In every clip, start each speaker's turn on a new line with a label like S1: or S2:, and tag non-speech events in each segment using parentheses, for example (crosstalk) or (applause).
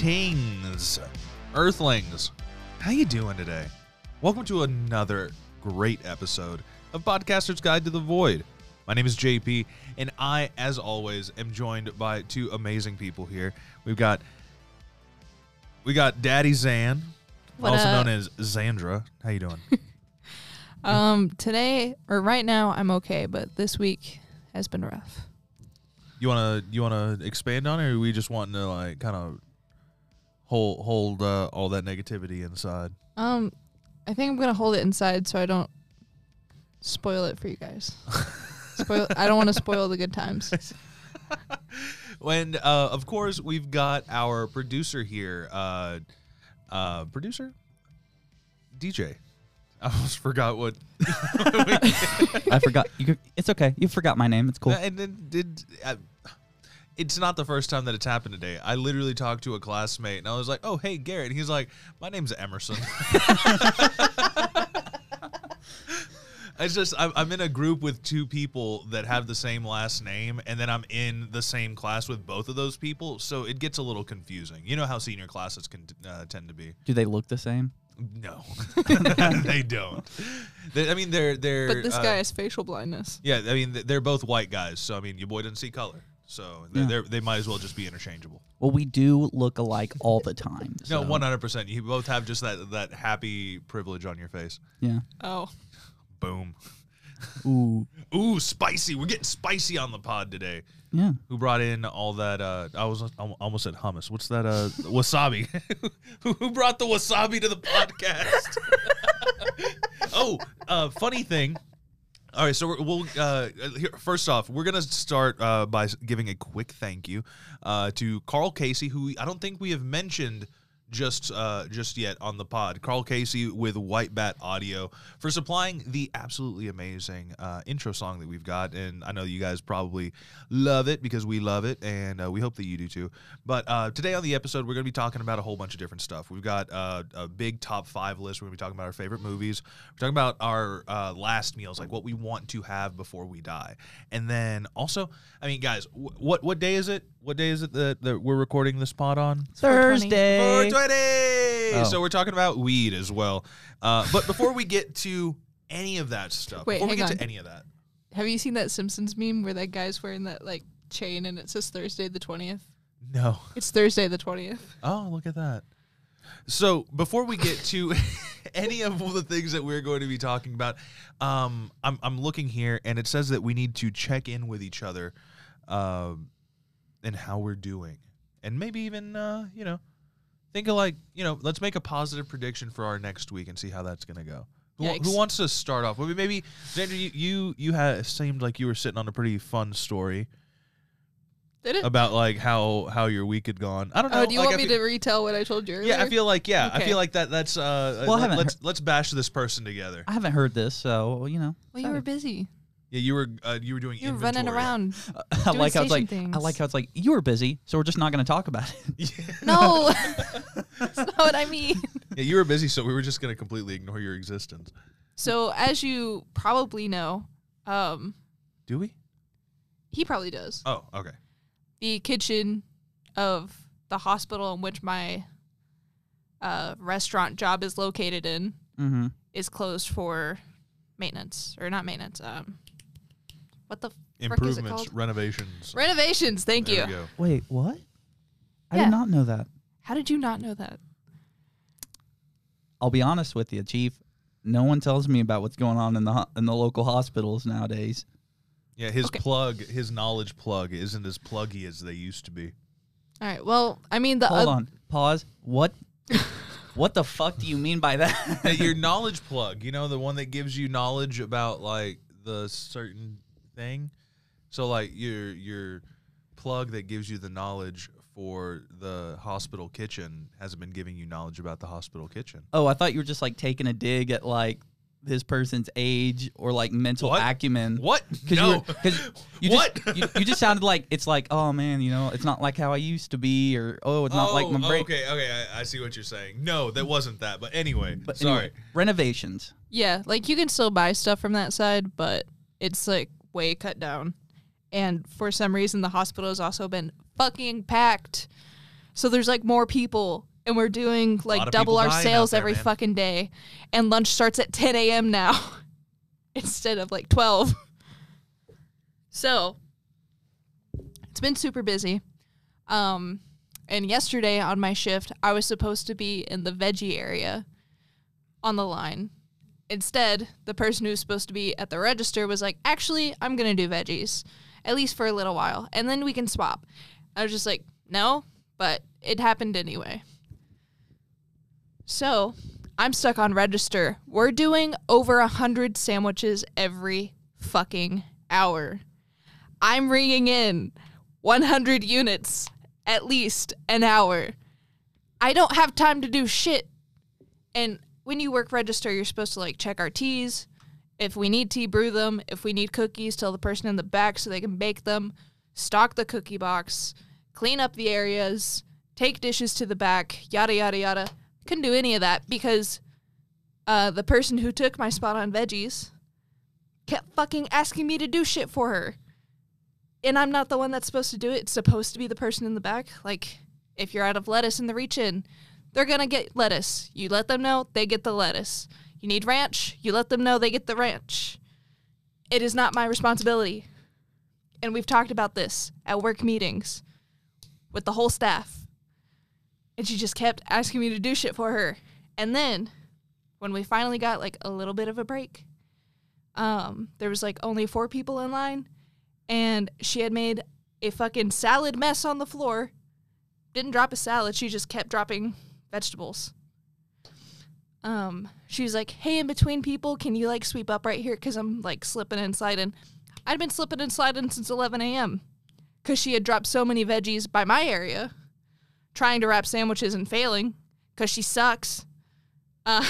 S1: Greetings, Earthlings. How you doing today? Welcome to another great episode of Podcaster's Guide to the Void. My name is JP, and I, as always, am joined by two amazing people here. We've got we got Daddy Zan,
S2: What
S1: also
S2: up?
S1: known as Xandra. How you doing? (laughs) (laughs)
S2: Um, today or right now I'm okay, but this week has been rough.
S1: You wanna you wanna expand on it, or are we just wanting to like kind of hold hold uh, all that negativity inside?
S2: Um, I think I'm gonna hold it inside so I don't spoil it for you guys. (laughs) spoil. I don't want to spoil the good times. (laughs)
S1: when uh, of course we've got our producer here uh uh producer dj i almost forgot what (laughs)
S3: I forgot. You could, it's okay. You forgot my name. It's cool.
S1: and then did uh, it's not the first time that it's happened today. I literally talked to a classmate and I was like, "Oh, hey, Garrett." He's like, "My name's Emerson." (laughs) It's just I'm, I'm in a group with two people that have the same last name, and then I'm in the same class with both of those people, so it gets a little confusing. You know how senior classes can uh, tend to be.
S3: Do they look the same?
S1: No, (laughs) they don't. They, I mean, they're they're.
S2: But this
S1: uh,
S2: guy has facial blindness.
S1: Yeah, I mean, they're both white guys, so I mean, your boy doesn't see color, so they're,
S3: Yeah.
S1: they're, they might as well just be interchangeable.
S3: Well, we do look alike all the time.
S1: No, one hundred percent. You both have just that that happy privilege on your face.
S3: Yeah.
S2: Oh,
S1: Boom.
S3: Ooh. (laughs)
S1: Ooh, spicy. We're getting spicy on the pod today.
S3: Yeah.
S1: Who brought in all that? Uh, I was I almost said hummus. What's that? Uh, (laughs) wasabi. (laughs) who, who brought the wasabi to the podcast? oh, uh, funny thing. All right, so we're, we'll uh, here, first off, we're gonna start uh, by giving a quick thank you uh, to Karl Casey, who I don't think we have mentioned just uh, just yet on the pod. Karl Casey with White Bat Audio for supplying the absolutely amazing uh, intro song that we've got, and I know you guys probably love it because we love it, and uh, we hope that you do too. But uh, today on the episode, we're gonna be talking about a whole bunch of different stuff. We've got uh, a big top five list. We're gonna be talking about our favorite movies. We're talking about our uh, last meals, like what we want to have before we die, and then also, I mean, guys, wh- what what day is it? What day is it that, that we're recording this pod on?
S3: Thursday.
S1: 420.
S3: Oh.
S1: So we're talking about weed as well. Uh, but before we get to any of that stuff,
S2: Wait,
S1: before we get
S2: on.
S1: to any of that,
S2: have you seen that Simpsons meme where that guy's wearing that like chain and it says Thursday the twentieth?
S1: no.
S2: It's Thursday the twentieth.
S1: Oh, look at that. So before we get to (laughs) any of the things that we're going to be talking about, um, I'm I'm looking here and it says that we need to check in with each other, um, and how we're doing, and maybe even uh, you know, think of like you know, let's make a positive prediction for our next week and see how that's gonna go. Who, wa- who wants to start off? Maybe maybe Xander, you you, you had seemed like you were sitting on a pretty fun story
S2: Did it?
S1: about like how how your week had gone. I don't know.
S2: oh, do you
S1: like,
S2: want
S1: I
S2: me
S1: feel-
S2: to retell what I told you earlier?
S1: yeah, I feel like yeah, I
S2: Okay.
S1: feel like that. That's uh.
S3: Well, I
S1: let,
S3: haven't
S1: let's let's bash this person together.
S3: I haven't heard this, so you know.
S2: Well, you were busy.
S1: Yeah, you were uh, you were doing.
S2: You were running
S1: inventory.
S2: around. (laughs)
S3: I
S2: Doing
S3: like how it's
S2: station
S3: like I
S2: things.
S3: like how it's like you were busy, so we're just not going to talk about it.
S1: Yeah. (laughs)
S2: No, (laughs) that's not what I mean.
S1: yeah, you were busy, so we were just gonna completely ignore your existence.
S2: So, as you probably know, um,
S1: Do we?
S2: he probably does.
S1: Oh, okay.
S2: The kitchen of the hospital in which my uh, restaurant job is located in
S3: mm-hmm.
S2: is closed for maintenance or not maintenance. Um, what the frick is it
S1: Improvements,
S2: called?
S1: renovations.
S2: Renovations. Thank
S1: There
S2: you.
S3: Wait, what? I
S2: Yeah.
S3: did not know that.
S2: How did you not know that?
S3: I'll be honest with you, Chief. No one tells me about what's going on in the in the local hospitals nowadays.
S1: Yeah, his
S2: Okay.
S1: plug, his knowledge plug, isn't as pluggy as they used to be.
S2: All right. Well, I mean the
S3: Hold
S2: oth-
S3: on. Pause. What? (laughs) what the fuck do you mean by that? (laughs)
S1: Your knowledge plug, you know, the one that gives you knowledge about like the certain thing. So like your your plug that gives you the knowledge for the hospital kitchen hasn't been giving you knowledge about the hospital kitchen.
S3: Oh, I thought you were just like taking a dig at like this person's age or like mental
S1: What?
S3: acumen.
S1: What?
S3: Cause
S1: no.
S3: you, were, 'cause you
S1: what?
S3: Just, you, you just sounded like it's like, oh man, you know, it's not like how I used to be, or oh, it's not like
S1: Oh,
S3: my brain.
S1: Okay, okay, I, I see what you're saying. No, that wasn't that. But anyway,
S3: But
S1: sorry.
S3: anyway, renovations.
S2: Yeah, like you can still buy stuff from that side, but it's like way cut down. And for some reason, the hospital has also been fucking packed. So there's like more people, and we're doing like double our sales
S1: there,
S2: every
S1: man.
S2: fucking day. And lunch starts at 10 a.m. now (laughs) instead of like 12. So it's been super busy. Um, and yesterday on my shift, I was supposed to be in the veggie area on the line. Instead, the person who was supposed to be at the register was like, actually, I'm going to do veggies, at least for a little while, and then we can swap. I was just like, no, but it happened anyway. So I'm stuck on register. We're doing over a hundred sandwiches every fucking hour. I'm ringing in 100 units at least an hour. I don't have time to do shit. And when you work register, you're supposed to like check our teas. If we need tea, brew them. If we need cookies, tell the person in the back so they can bake them. Stock the cookie box. Clean up the areas. Take dishes to the back. Yada yada yada. Couldn't do any of that because uh, the person who took my spot on veggies kept fucking asking me to do shit for her. And I'm not the one that's supposed to do it. It's supposed to be the person in the back. Like, if you're out of lettuce in the reach in, they're going to get lettuce. You let them know, they get the lettuce. You need ranch, you let them know, they get the ranch. It is not my responsibility. And we've talked about this at work meetings with the whole staff. And she just kept asking me to do shit for her. And then when we finally got like a little bit of a break, um, there was like only four people in line, and she had made a fucking salad mess on the floor. Didn't drop a salad, she just kept dropping vegetables. Um, she was like, "Hey, in between people, can you like sweep up right here? Cause I'm like slipping and sliding." I'd been slipping and sliding since 11 a.m. Cause she had dropped so many veggies by my area, trying to wrap sandwiches and failing. Cause she sucks. Uh,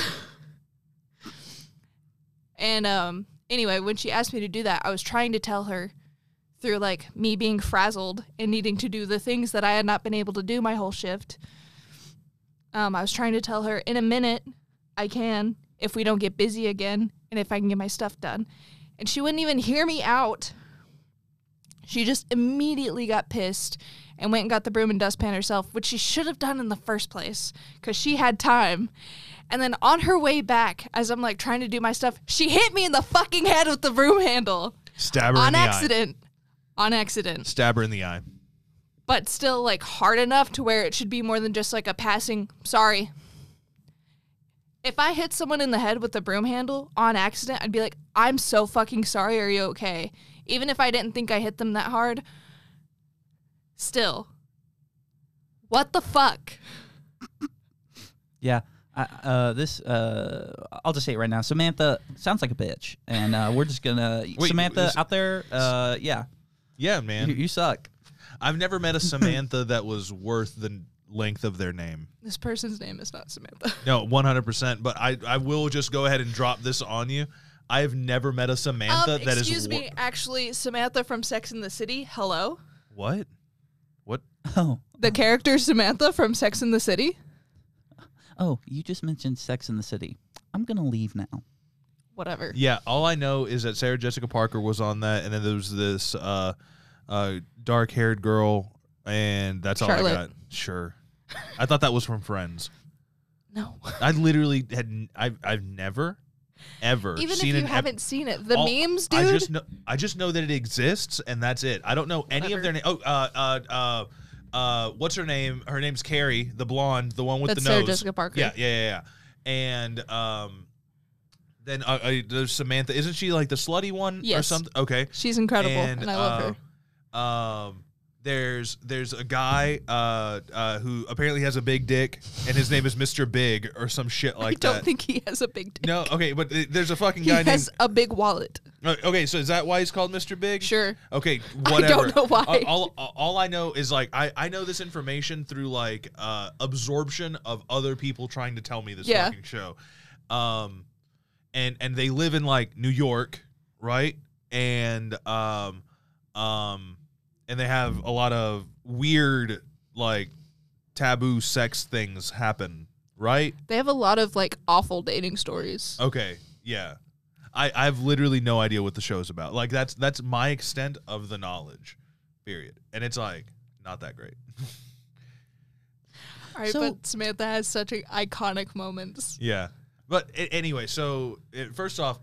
S2: (laughs) and um, anyway, when she asked me to do that, I was trying to tell her through like me being frazzled and needing to do the things that I had not been able to do my whole shift. Um, I was trying to tell her in a minute I can if we don't get busy again and if I can get my stuff done. And she wouldn't even hear me out. She just immediately got pissed and went and got the broom and dustpan herself, which she should have done in the first place because she had time. And then on her way back, as I'm like trying to do my stuff, she hit me in the fucking head with the broom handle
S1: Stab her in
S2: on accident. On accident.
S1: Stab her in the eye.
S2: But still like hard enough to where it should be more than just like a passing sorry. If I hit someone in the head with the broom handle on accident, I'd be like, I'm so fucking sorry. Are you okay? Even if I didn't think I hit them that hard. Still. What the fuck?
S3: Yeah. I, uh, this uh, I'll just say it right now. Samantha sounds like a bitch, and uh, we're just gonna
S1: Wait,
S3: Samantha
S1: this-
S3: out there. Uh, yeah,
S1: Yeah, man.
S3: you, you suck.
S1: I've never met a Samantha that was worth the length of their name.
S2: This person's name is not Samantha. (laughs)
S1: No, 100%. But I, I will just go ahead and drop this on you. I have never met a Samantha
S2: um,
S1: that is.
S2: excuse
S1: wor-
S2: me, actually, Samantha from Sex in the City. Hello,
S1: What? What?
S3: Oh,
S2: the character Samantha from Sex in the City.
S3: oh, you just mentioned Sex in the City. I'm gonna leave now.
S2: Whatever.
S1: Yeah, all I know is that Sarah Jessica Parker was on that, and then there was this uh, uh, dark haired girl, and that's all I got. Sure. I thought that was from Friends.
S2: No. (laughs)
S1: I literally had. n- I've, I've never, ever
S2: Even if
S1: seen
S2: you
S1: an ep-
S2: haven't seen it, the
S1: all-
S2: memes, dude.
S1: I just know. I just know that it exists, and that's it. I don't know any of their name. Oh, uh, uh, uh, uh, what's her name? Her name's Carrie, the blonde, the one with
S2: That's
S1: the
S2: Sarah
S1: nose.
S2: Jessica Parker.
S1: Yeah, yeah, yeah, yeah. And um, then uh, uh, there's Samantha. Isn't she like the slutty one or
S2: Yes.
S1: something? Okay.
S2: She's incredible, and, I love her.
S1: her. Um, there's there's a guy uh, uh, who apparently has a big dick, and his name is Mr. Big or some shit like that.
S2: I don't
S1: that.
S2: think he has a big dick.
S1: no, okay, but th- there's a fucking
S2: he
S1: guy
S2: has
S1: named.
S2: a big wallet.
S1: Uh, Okay, so is that why he's called Mr. Big?
S2: Sure.
S1: Okay, (laughs)
S2: I
S1: whatever.
S2: don't know why.
S1: Uh, All, all, all I know is like I, I know this information through like uh, absorption of other people trying to tell me this
S2: Yeah.
S1: fucking show. Um, and and they live in like New York, right? And um, um, and they have a lot of weird like taboo sex things happen, right?
S2: They have a lot of like awful dating stories.
S1: Okay, yeah. I I've literally no idea what the show's about. Like that's that's my extent of the knowledge. Period. And it's like not that great. (laughs)
S2: All right,
S3: So-
S2: but Samantha has such a iconic moments.
S1: Yeah. But a- anyway, so it, first off,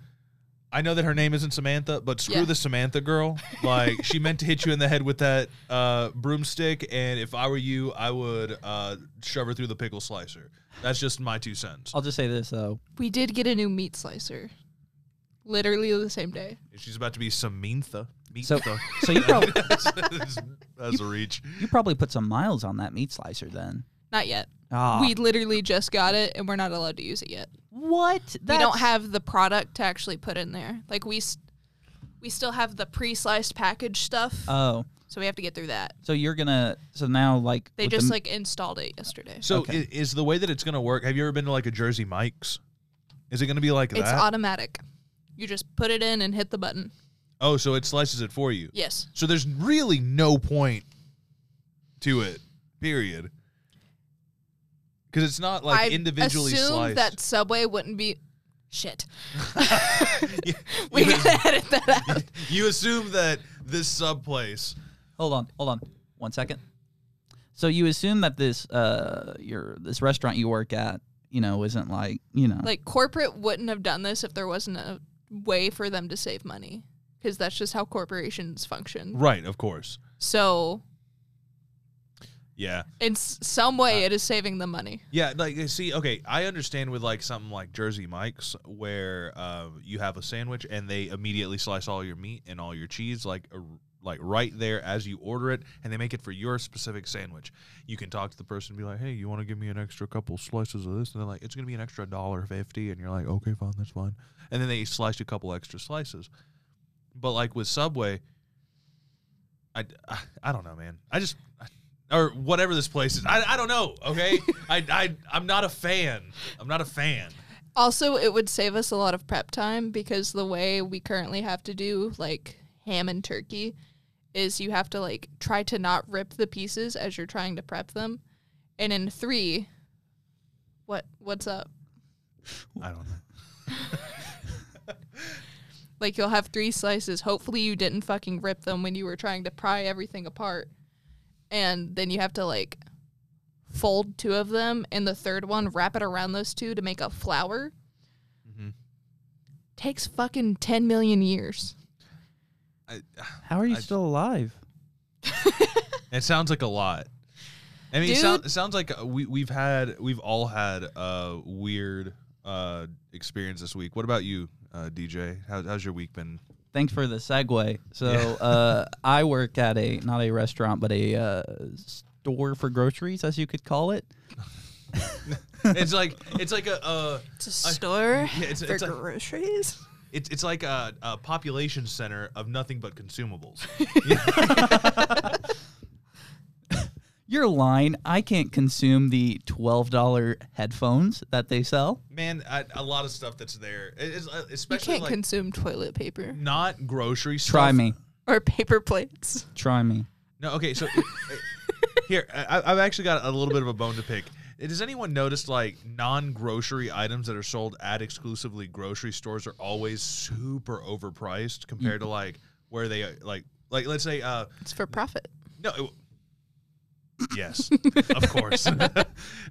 S1: I know that her name isn't Samantha, but screw
S2: Yeah.
S1: the Samantha girl. Like she meant to hit you in the head with that uh, broomstick, and if I were you, I would uh, shove her through the pickle slicer. That's just my two cents.
S3: I'll just say this though.
S2: We did get a new meat slicer. Literally the same day.
S1: She's about to be Samantha.
S3: So, so you probably
S1: that's, (laughs) that's a reach.
S3: you probably put some miles on that meat slicer then.
S2: Not yet.
S3: Ah,
S2: We literally just got it and we're not allowed to use it yet.
S3: what?
S2: we don't have the product to actually put in there. Like we s- we still have the pre-sliced package stuff.
S3: Oh,
S2: so we have to get through that.
S3: so you're gonna. So now, like
S2: They
S3: with the
S2: just like installed it yesterday.
S1: So
S3: Okay.
S1: i- is the way that it's going to work? Have you ever been to like a Jersey Mike's? Is it going to be like
S2: It's
S1: that?
S2: automatic. You just put it in and hit the button.
S1: oh, so it slices it for you.
S2: Yes.
S1: So there's really no point to it. Period. Because it's not like
S2: I
S1: individually
S2: assumed
S1: sliced.
S2: that Subway wouldn't be shit. (laughs)
S1: You- (laughs)
S2: We
S1: you,
S2: gotta (laughs) edit that out.
S1: you assume that this sub place.
S3: Hold on, hold on, one second. So you assume that this uh your this restaurant you work at, you know, isn't like you know.
S2: Like corporate wouldn't have done this if there wasn't a way for them to save money, because that's just how corporations function.
S1: Right, of course.
S2: So
S1: Yeah.
S2: in s- some way, it is saving them money.
S1: Yeah, like see, okay, I understand with like something like Jersey Mike's where uh, you have a sandwich and they immediately slice all your meat and all your cheese like uh, like right there as you order it, and they make it for your specific sandwich. You can talk to the person and be like, "Hey, you want to give me an extra couple slices of this?" And they're like, "It's gonna be an extra dollar fifty, and you're like, "Okay, fine, that's fine." And then they slice you a couple extra slices. But like with Subway, I, I, I don't know, man. I just or whatever this place is. I, I don't know. Okay, (laughs) I, I I'm not a fan. I'm not a fan.
S2: Also, it would save us a lot of prep time because the way we currently have to do like ham and turkey is you have to like try to not rip the pieces as you're trying to prep them. And in 3 what what's up?
S1: I don't know. (laughs)
S2: Like you'll have 3 slices. Hopefully you didn't fucking rip them when you were trying to pry everything apart. And then you have to like fold two of them and the third one wrap it around those two to make a flower.
S1: mm-hmm.
S2: Takes fucking 10 million years.
S1: I,
S3: How are you
S1: I-
S3: still alive? (laughs)
S1: it sounds like a lot. I mean, it, sound, it sounds like uh, we we've had we've all had a weird uh, experience this week. What about you, uh, DJ? How, how's your week been?
S3: Thanks for the segue. So
S1: Yeah.
S3: uh, I work at a not a restaurant, but a uh, store for groceries, as you could call it. (laughs)
S1: it's like it's like a uh,
S2: It's a store (laughs)
S1: yeah, it's,
S2: for
S1: it's, like,
S2: groceries.
S1: it's it's like a, a population center of nothing but consumables. (laughs)
S3: You're lying. I can't consume the twelve dollar headphones that they sell.
S1: Man, I, a lot of stuff that's there, It- it's, uh,
S2: You
S1: especially
S2: can't
S1: like
S2: consume toilet paper
S1: not grocery stuff.
S3: Try me.
S2: or paper plates.
S3: Try me.
S1: No, okay, so (laughs) here I, I've actually got a little bit of a bone to pick. Does anyone notice like non-grocery items that are sold at exclusively grocery stores are always super overpriced compared to like where they uh, like like let's say uh
S2: It's for profit.
S1: no. It, yes, of course. (laughs) All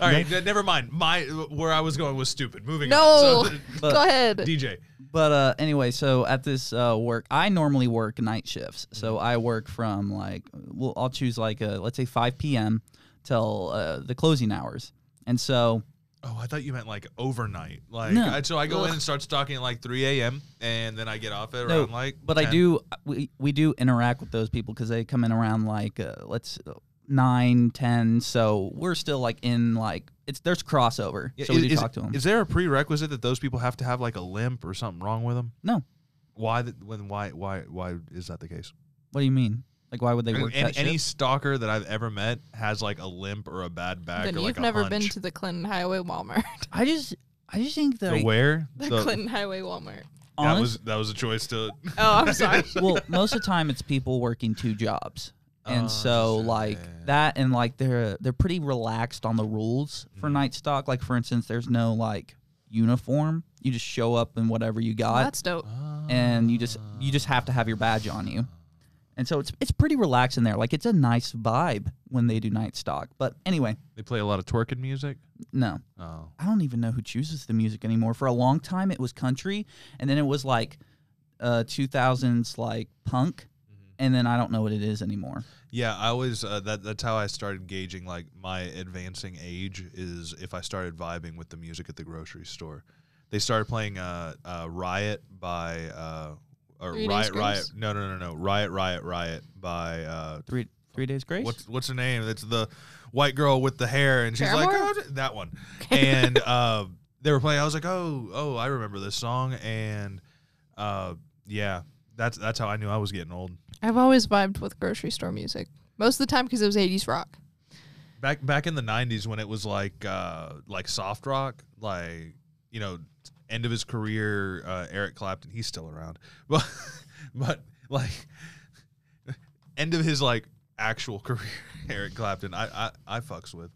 S1: right, n- never mind. My where I was going was stupid. Moving
S2: No,
S1: on. So, (laughs)
S3: But-
S2: go ahead.
S1: DJ.
S3: But uh, anyway, so at this uh, work, I normally work night shifts. So I work from like, well, I'll choose like, a, let's say 5 p.m. till uh, the closing hours. And so,
S1: Oh, I thought you meant like overnight. Like,
S3: No.
S1: I, so I go in and start stocking at like 3 a.m. and then I get off at
S3: No,
S1: around like.
S3: but I do, we, we do interact with those people because they come in around like, uh, let's, nine, ten. So we're still like in like, it's there's crossover.
S1: Yeah,
S3: so we
S1: is,
S3: do talk to them.
S1: Is there a prerequisite that those people have to have like a limp or something wrong with them?
S3: No.
S1: Why? The, when? Why? Why? Why is that the case?
S3: what do you mean? Like, why would they work
S1: any,
S3: that
S1: any stalker that I've ever met has like a limp or a bad back
S2: then
S1: or
S2: you've
S1: like a
S2: never been to the Clinton Highway Walmart.
S3: I just, I just think that
S1: the where?
S2: the,
S1: The-
S2: Clinton Highway Walmart.
S1: that
S3: honest-
S1: was that was a choice to.
S2: Oh, I'm sorry. (laughs)
S3: well, most of the time it's people working two jobs. And
S1: Oh,
S3: so
S1: shit.
S3: like that and like they're they're pretty relaxed on the rules for
S1: Mhm.
S3: night stock. Like for instance, there's no like uniform. You just show up in whatever you got
S2: That's dope.
S3: and you just you just have to have your badge on you. And so it's it's pretty relaxed in there. Like it's a nice vibe when they do night stock. But anyway,
S1: They play a lot of twerking music.
S3: no.
S1: Oh,
S3: I don't even know who chooses the music anymore. For a long time it was country and then it was like uh 2000s like punk and then I don't know what it is anymore.
S1: yeah. I always uh, that that's how I started gauging like my advancing age is if I started vibing with the music at the grocery store. They started playing uh, uh Riot by uh or
S2: Three Days
S1: Riot
S2: Grace?
S1: Riot no no no no Riot Riot Riot by uh
S3: 3 3 days grace?
S1: what's what's her name? It's the white girl with the hair, and she's like,
S2: Paramore?
S1: oh, that one. (laughs) And uh, they were playing. I was like, oh, oh, I remember this song, and uh, yeah, that's that's how I knew I was getting old.
S2: I've always vibed with grocery store music. Most of the time because it was 80s rock.
S1: Back back in the '90s when it was like uh, like soft rock, like you know, end of his career, uh, Eric Clapton. He's still around, (laughs) but but like end of his like actual (laughs) career, Eric Clapton. I I, I fucks with.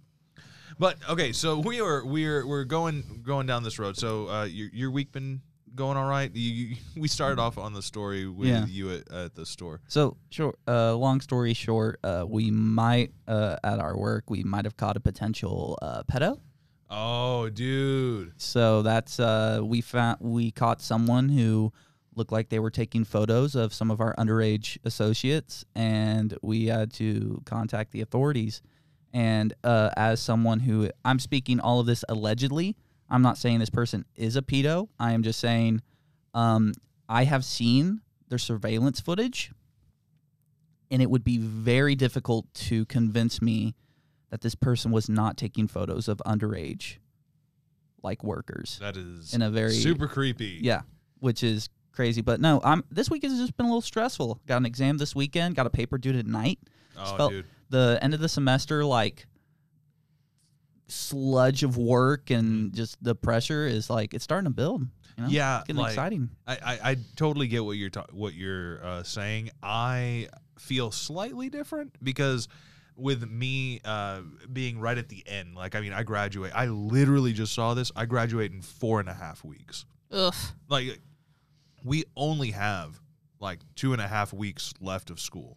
S1: But okay, so we are we're we're going going down this road. So uh, your your week been going all right? You, you, (laughs) we started off on the story with
S3: Yeah.
S1: you at, at the store.
S3: So, short, uh, long story short, uh, we might, uh, at our work, we might have caught a potential uh, pedo.
S1: Oh, dude.
S3: So that's uh, we found we caught someone who looked like they were taking photos of some of our underage associates, and we had to contact the authorities. And uh, as someone who I'm speaking all of this allegedly, I'm not saying this person is a pedo. I am just saying um, I have seen their surveillance footage, and it would be very difficult to convince me that this person was not taking photos of underage like workers.
S1: That is
S3: In a very-
S1: super creepy.
S3: Yeah, which is crazy. But no, I'm this week has just been a little stressful. Got an exam this weekend. Got a paper due tonight.
S1: Oh, dude.
S3: The end of the semester, like sludge of work and just the pressure is like it's starting to build. You know?
S1: Yeah,
S3: it's getting
S1: like-
S3: exciting.
S1: I, I, I totally get what you're ta- what you're uh, saying. I feel slightly different because with me uh, being right at the end, like I mean, I graduate. I literally just saw this. I graduate in four and a half weeks.
S2: Ugh.
S1: Like we only have like two and a half weeks left of school.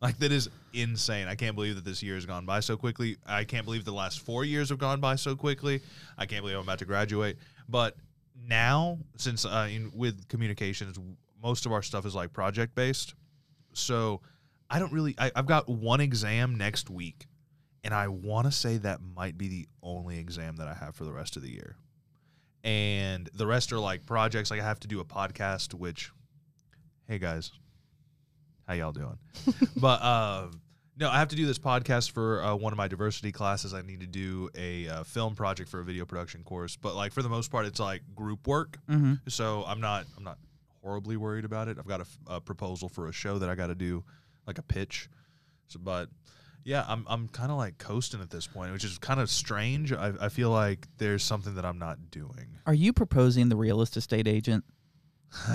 S1: Like that is insane. I can't believe that this year has gone by so quickly. I can't believe the last four years have gone by so quickly. I can't believe I'm about to graduate. But now, since uh, in, with communications, most of our stuff is like project based, so I don't really. I, I've got one exam next week, and I want to say that might be the only exam that I have for the rest of the year. And the rest are like projects. Like I have to do a podcast, which, hey guys, how y'all doing? (laughs) but uh, no, I have to do this podcast for uh, one of my diversity classes. I need to do a uh, film project for a video production course. But like for the most part, it's like group work.
S3: Mm-hmm.
S1: So I'm not I'm not horribly worried about it. I've got a, f- a proposal for a show that I got to do, like a pitch. So, but yeah, I'm I'm kind of like coasting at this point, which is kind of strange. I, I feel like there's something that I'm not doing.
S3: Are you proposing the realist estate agent? (laughs)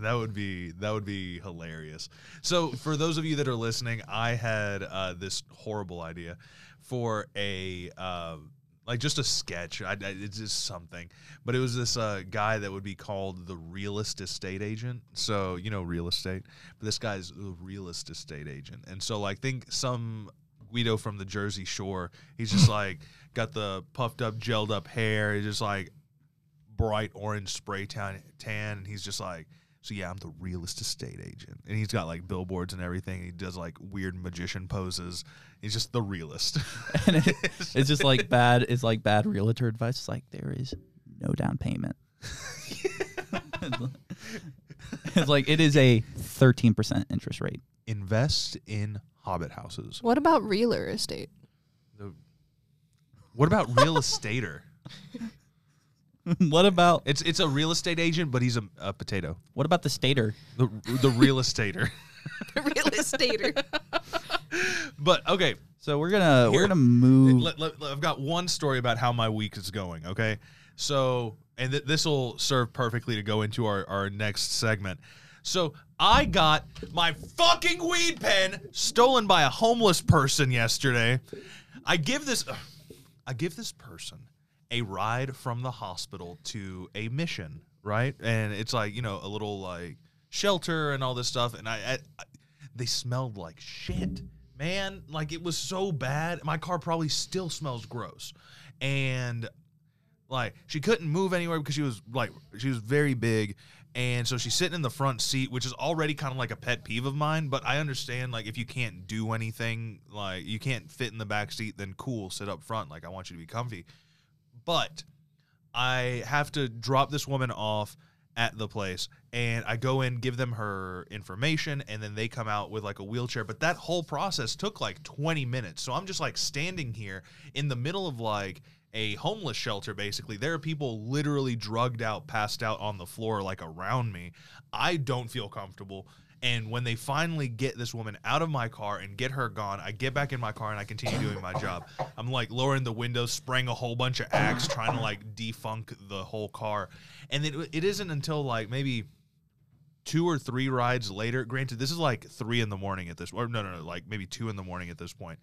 S1: that would be that would be hilarious. So for those of you that are listening, I had uh, this horrible idea for a uh, like just a sketch. I, I, it's just something, but it was this uh, guy that would be called the realist estate agent. So you know real estate, but this guy's the realist estate agent, and so like think some Guido from the Jersey Shore. He's just (laughs) like got the puffed up, gelled up hair. He's just like bright orange spray tan, tan and he's just like so yeah i'm the realist estate agent and he's got like billboards and everything he does like weird magician poses he's just the realist (laughs)
S3: and it, (laughs) it's just like bad. It's like bad realtor advice. It's like there is no down payment. (laughs) it's like it is a thirteen percent interest rate.
S1: invest in hobbit houses
S2: What about realer estate?
S1: The- what about real estater (laughs)
S3: what about
S1: it's it's a real estate agent but he's a, a potato
S3: what about the stater?
S1: the, the real estater (laughs) (laughs) the
S2: real estater.
S1: but okay
S3: So we're gonna
S1: Here.
S3: we're gonna move.
S1: let- let- let- I've got one story about how my week is going. Okay, so and th- this will serve perfectly to go into our our next segment. So I got my fucking weed pen stolen by a homeless person yesterday. I give this, I give this person a ride from the hospital to a mission, right? And it's like you know a little like shelter and all this stuff, and I, I, I they smelled like shit, man. Like it was so bad. My car probably still smells gross, and like she couldn't move anywhere because she was like she was very big and so she's sitting in the front seat which is already kind of like a pet peeve of mine but i understand like if you can't do anything like you can't fit in the back seat then cool sit up front like i want you to be comfy but i have to drop this woman off at the place and i go in give them her information and then they come out with like a wheelchair. But that whole process took like 20 minutes. So i'm just like standing here in the middle of like a homeless shelter basically. There are people literally drugged out passed out on the floor like around me. I don't feel comfortable and when they finally get this woman out of my car and get her gone i get back in my car and i continue doing my job i'm like lowering the windows spraying a whole bunch of axe trying to like defunk the whole car and it, it isn't until like maybe two or three rides later granted this is like three in the morning at this or no no no like maybe two in the morning at this point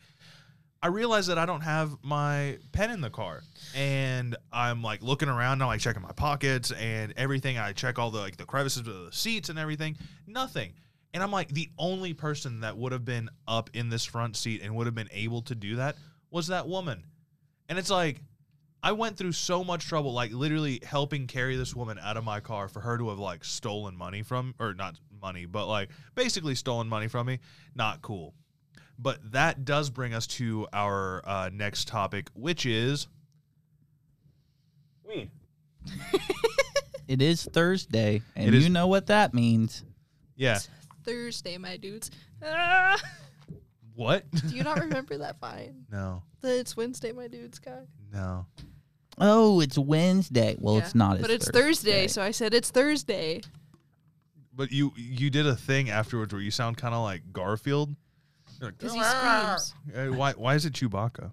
S1: I realize that I don't have my pen in the car, and I'm like looking around. I'm like checking my pockets and everything. I check all the like the crevices of the seats and everything. Nothing. And I'm like the only person that would have been up in this front seat and would have been able to do that was that woman. And it's like I went through so much trouble, like literally helping carry this woman out of my car for her to have like stolen money from, or not money, but like basically stolen money from me. Not cool. But that does bring us to our uh, next topic, which is weed. (laughs)
S3: It is Thursday, and
S1: It is-
S3: you know what that means.
S1: Yeah.
S2: Thursday, my dudes. Ah, (laughs)
S1: What?
S2: do you not remember that vine? (laughs)
S1: no.
S2: The it's Wednesday, my dudes guy.
S1: No.
S3: Oh, it's Wednesday. Well,
S2: Yeah,
S3: it's not.
S2: But it's Thursday, so I said it's Thursday.
S1: But you you did a thing afterwards where you sound kind of like Garfield. You're like,
S2: Because he screams.
S1: Uh, why why is it Chewbacca?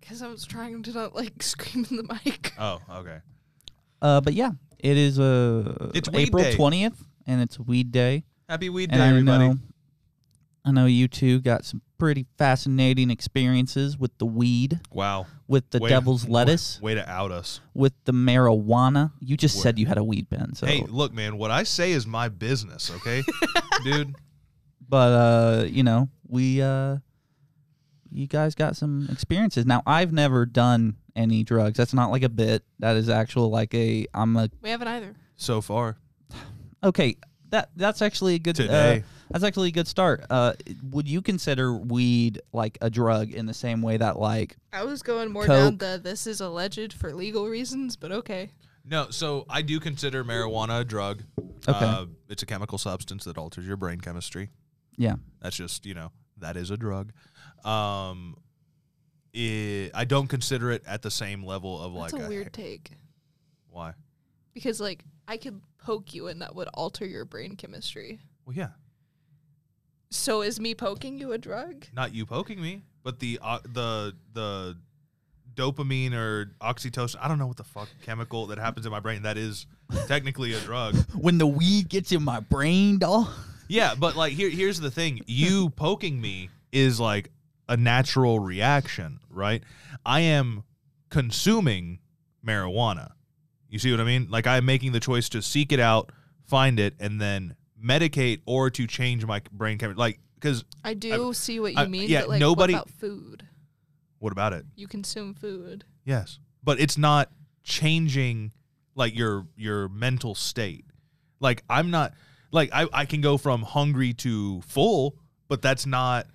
S2: Because I was trying to not like (laughs) scream in the mic.
S1: Oh, okay.
S3: Uh, but yeah, it is uh
S1: It's Weed
S3: April
S1: Day.
S3: twentieth, and it's Weed Day.
S1: Happy Weed
S3: and
S1: Day,
S3: I
S1: everybody.
S3: know, I know you two got some pretty fascinating experiences with the weed,
S1: Wow.
S3: with the
S1: Way-
S3: devil's lettuce,
S1: Way to out us.
S3: with the marijuana. You just
S1: Wha-
S3: said you had a weed pen, so.
S1: Hey, look, man. What I say is my business, okay, (laughs) dude.
S3: but uh, you know, we uh, you guys got some experiences. Now, I've never done any drugs. That's not like a bit. That is actual like a. I'm a
S2: We haven't either.
S1: So far (sighs)
S3: okay. That that's actually a good
S1: today.
S3: Uh, that's actually a good start. Uh, would you consider weed like a drug in the same way that like
S2: I was going more down the this is alleged for legal reasons, but okay.
S1: No, so I do consider marijuana a drug.
S3: Okay.
S1: Uh, it's a chemical substance that alters your brain chemistry.
S3: yeah
S1: That's just, you know, that is a drug. Um, it, I don't consider it at the same level of
S2: That's
S1: like
S2: a weird take.
S1: Why?
S2: Because like I could poke you and that would alter your brain chemistry.
S1: Well, yeah,
S2: So is me poking you a drug?
S1: not you poking me, but the uh, the the dopamine or oxytocin. I don't know what the fuck chemical that happens in my brain that is technically a drug. (laughs)
S3: when the weed gets in my brain, dog.
S1: Yeah, but like here here's the thing. You (laughs) poking me is like a natural reaction, right? I am consuming marijuana. You see what I mean? Like I'm making the choice to seek it out, find it, and then medicate or to change my brain chemistry. Like, because
S2: I do see what you
S1: I-
S2: mean,
S1: yeah,
S2: but like
S1: nobody-
S2: what about food?
S1: what about it?
S2: You consume food.
S1: Yes, but it's not changing like your your mental state. Like I'm not like I I can go from hungry to full, but that's not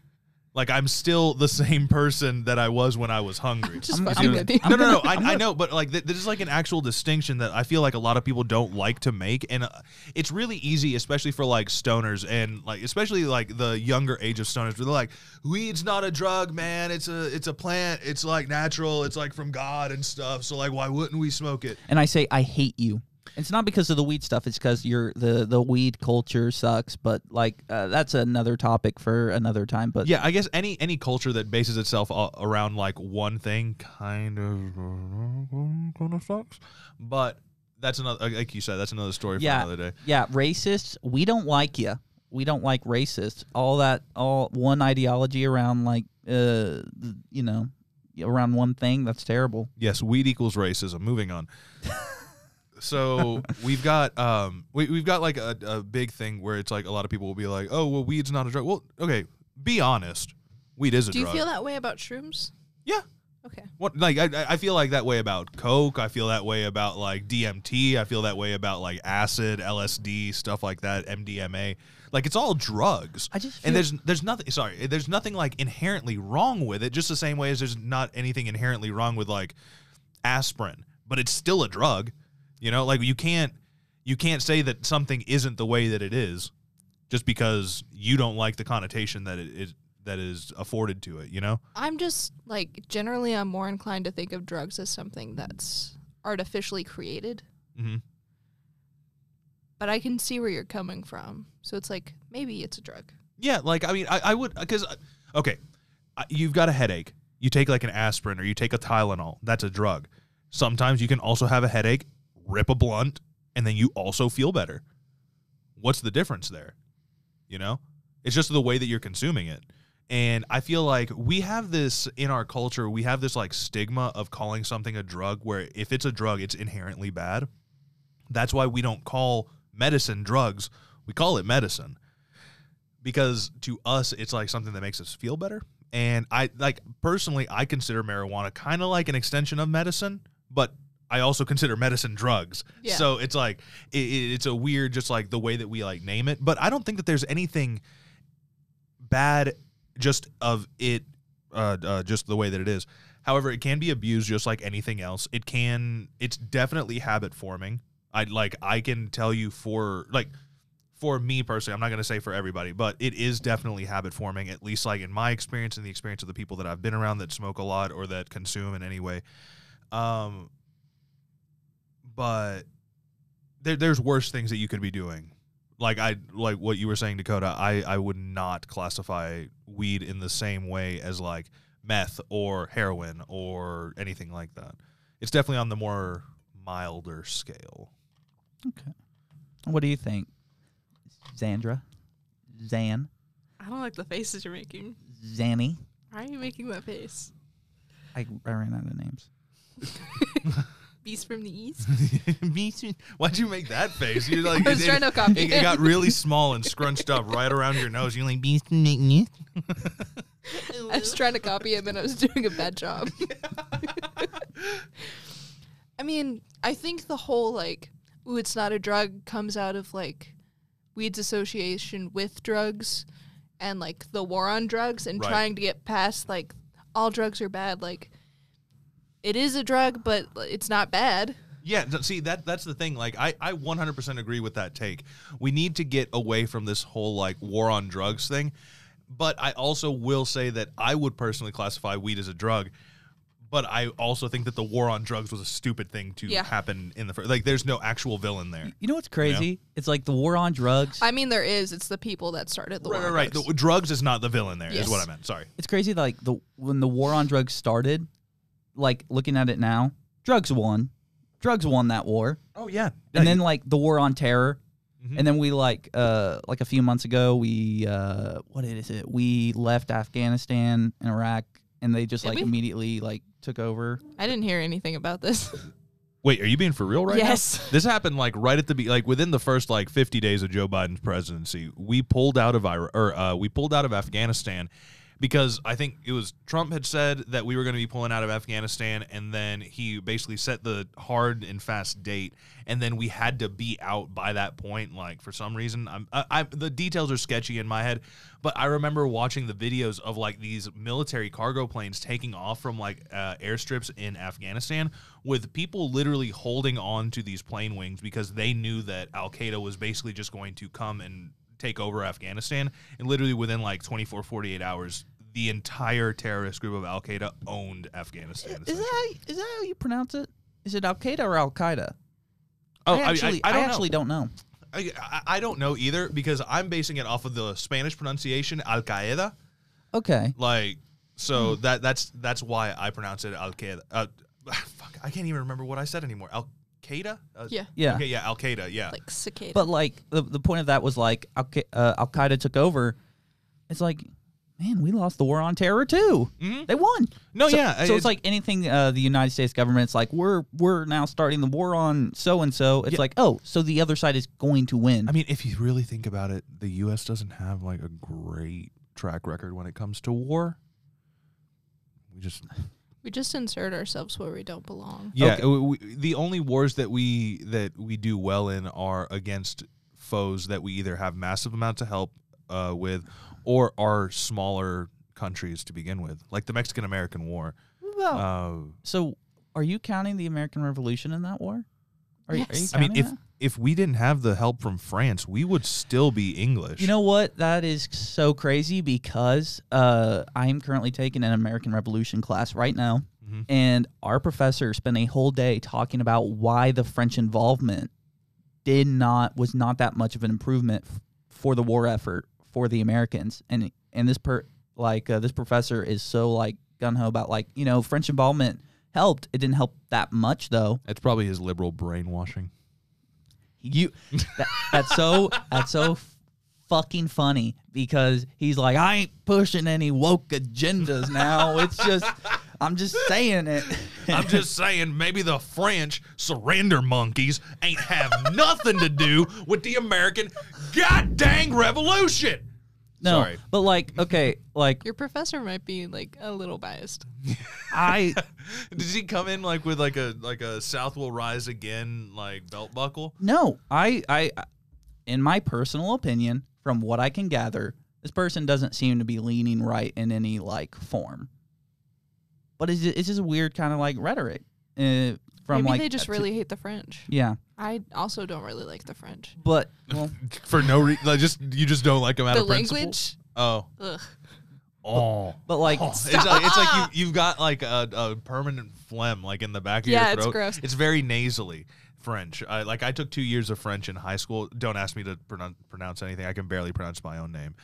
S1: like I'm still the same person that I was when I was hungry.
S2: Just
S3: I'm-
S2: fucking
S3: I'm-
S2: with you.
S1: no, no, no.
S3: I'm (laughs)
S1: I, I know, but like th- this is like an actual distinction that I feel like a lot of people don't like to make, and uh, it's really easy, especially for like stoners and like especially like the younger age of stoners. Where they're like, weed's not a drug, man. It's a it's a plant. It's like natural. It's like from God and stuff. So like, why wouldn't we smoke it?
S3: and I say I hate you. It's not because of the weed stuff. It's because you're the the weed culture sucks. But like uh, that's another topic for another time. But
S1: Yeah, I guess any any culture that bases itself a- around like one thing kind of kind of sucks. But that's another, like you said, that's another story for
S3: Yeah.
S1: another day.
S3: yeah, racists. We don't like you. We don't like racists. All that all one ideology around like uh you know around one thing. That's terrible.
S1: Yes, weed equals racism. Moving on. (laughs) so we've got um we we've got like a, a big thing where it's like a lot of people will be like, oh well, weed's not a drug. Well, okay, be honest, weed is a
S2: Do you
S1: drug.
S2: feel that way about shrooms?
S1: Yeah.
S2: Okay.
S1: What like I I- I feel like that way about coke. I feel that way about like DMT. I feel that way about like acid, LSD, stuff like that, MDMA. Like it's all drugs.
S3: I just feel,
S1: And there's there's nothing sorry, there's nothing like inherently wrong with it, just the same way as there's not anything inherently wrong with like aspirin, but it's still a drug. You know, like you can't you can't say that something isn't the way that it is just because you don't like the connotation that it is that is afforded to it, you know?
S2: I'm just like generally I'm more inclined to think of drugs as something that's artificially created.
S1: Mhm.
S2: But I can see where you're coming from. So it's like maybe it's a drug.
S1: Yeah, like I mean, I, I would because okay, you've got a headache. You take like an aspirin or you take a Tylenol. That's a drug. Sometimes you can also have a headache, rip a blunt, and then you also feel better. What's the difference there? You know, it's just the way that you're consuming it. And I feel like we have this in our culture. We have this like stigma of calling something a drug, where if it's a drug, it's inherently bad. That's why we don't call medicine drugs. We call it medicine because to us it's like something that makes us feel better and i like personally i consider marijuana kind of like an extension of medicine but i also consider medicine drugs.
S2: Yeah.
S1: so it's like it, it- it's a weird just like the way that we like name it. But i don't think that there's anything bad just of it uh, uh just the way that it is. However it can be abused just like anything else. It can it's definitely habit forming. I like i can tell you for like for me personally, I'm not going to say for everybody, but it is definitely habit forming, at least like in my experience and the experience of the people that I've been around that smoke a lot or that consume in any way. Um, but there, there's worse things that you could be doing. Like I like what you were saying, Dakota. I, I would not classify weed in the same way as like meth or heroin or anything like that. It's definitely on the more milder scale.
S3: Okay. What do you think, Xandra? Zan?
S2: I don't like the faces you're making.
S3: Zanny?
S2: Why are you making that face?
S3: I, I ran out of names. (laughs) (laughs)
S2: Beast from the East? (laughs)
S1: Too. Why'd you make that face? You're (laughs) like
S2: I was
S1: it,
S2: trying to copy
S1: it, it got really (laughs) small and scrunched up right around your nose. You're like beast.
S2: I was trying to copy him and I was doing a bad job. I mean, I think the whole like, ooh, it's not a drug comes out of like weed's association with drugs and like the war on drugs and
S1: Right.
S2: trying to get past like all drugs are bad. Like, it is a drug, but it's not bad.
S1: Yeah, see that that's the thing. Like I I 100% agree with that take. We need to get away from this whole like war on drugs thing. But I also will say that I would personally classify weed as a drug. But I also think that the war on drugs was a stupid thing to
S2: Yeah.
S1: happen in the first. Like, there's no actual villain there.
S3: You know what's crazy? It's like the war on drugs.
S2: I mean, there is. It's the people that started the
S1: Right,
S2: war
S1: right,
S2: on
S1: right.
S2: drugs.
S1: The, drugs is not the villain there. Is
S2: Yes.
S1: what I meant. Sorry.
S3: it's crazy like the when the war on drugs started, like looking at it now, drugs won. Drugs won that war.
S1: Oh yeah.
S3: And then like the war on terror.
S1: Mhm.
S3: And then we like uh like a few months ago we uh what is it? We left Afghanistan and Iraq and they just
S2: Did
S3: like
S2: we?
S3: immediately like took over.
S2: I didn't hear anything about this. (laughs)
S1: Wait, are you being for real right now?
S2: Yes.
S1: This happened like right at the be like within the first like 50 days of Joe Biden's presidency. We pulled out of Iraq or uh, we pulled out of Afghanistan because I think it was Trump had said that we were going to be pulling out of Afghanistan and then he basically set the hard and fast date and then we had to be out by that point like for some reason. I'm I, I the details are sketchy in my head but I remember watching the videos of like these military cargo planes taking off from like uh, airstrips in Afghanistan with people literally holding on to these plane wings because they knew that Al Qaeda was basically just going to come and take over Afghanistan. And literally within like 24, 48 hours, the entire terrorist group of Al Qaeda owned Afghanistan.
S3: Is that how you, that how you pronounce it? Is it Al Qaeda or Al Qaeda?
S1: Oh,
S3: I actually
S1: I,
S3: I,
S1: don't
S3: actually
S1: know.
S3: don't know.
S1: I, I, I don't know either because I'm basing it off of the Spanish pronunciation Al Qaeda.
S3: Okay.
S1: Like, so that that's that's why I pronounce it Al Qaeda. Uh, (laughs) fuck, I can't even remember what I said anymore. Al Qaeda. Uh,
S2: yeah.
S3: Yeah.
S1: Okay, yeah, Al Qaeda. Yeah.
S2: Like cicada.
S3: But like the the point of that was like Al uh, Qaeda took over. It's like man, we lost the war on terror too.
S1: Mhm.
S3: They won.
S1: No,
S3: So-
S1: yeah,
S3: So it's like anything uh, the United States government's like, we're we're now starting the war on so and so. It's
S1: Yeah.
S3: like, oh, so the other side is going to win.
S1: I mean, if you really think about it, the U.S. doesn't have like a great track record when it comes to war. We just
S2: We just insert ourselves where we don't belong.
S1: yeah.
S3: Okay.
S1: we, the only wars that we that we do well in are against foes that we either have massive amounts of help uh, with, or are smaller countries to begin with, like the Mexican American War.
S3: Well,
S1: Uh,
S3: so are you counting the American Revolution in that war? Are, you- are you
S1: I mean, if
S3: that?
S1: if we didn't have the help from France, we would still be English.
S3: You know what? That is so crazy because uh, I am currently taking an American Revolution class right now,
S1: Mhm.
S3: and our professor spent a whole day talking about why the French involvement did not was not that much of an improvement f- for the war effort for the Americans, and and this per like uh, this professor is so like gun ho about like you know French involvement helped. It didn't help that much though.
S1: it's probably his liberal brainwashing.
S3: You that, that's so (laughs) that's so fucking funny because he's like, I ain't pushing any woke agendas now. (laughs) It's just I'm just saying it.
S1: I'm just saying, maybe the French surrender monkeys ain't have nothing to do with the American goddamn revolution.
S3: No,
S1: Sorry.
S3: but like, okay, like
S2: Your professor might be like a little biased. (laughs)
S3: I (laughs)
S1: Did he come in like with like a like a South will rise again like belt buckle?
S3: no, I I in my personal opinion, from what I can gather, this person doesn't seem to be leaning right in any like form. But it's just, it's just a weird kind of like rhetoric. Uh, from
S2: Maybe
S3: like
S2: they just
S3: to-
S2: really hate the French.
S3: yeah,
S2: I also don't really like the French.
S3: but (laughs) well,
S1: For no reason, like just you just don't like them out
S2: the
S1: of principle.
S2: language,
S1: Oh,
S2: ugh.
S1: oh.
S3: but like
S1: Oh, (laughs) it's like it's like you you've got like a, a permanent phlegm like in the back of
S2: Yeah,
S1: your
S2: it's
S1: throat.
S2: gross.
S1: It's very nasally French. I, like I took two years of French in high school. Don't ask me to pronounce, pronounce anything. I can barely pronounce my own name.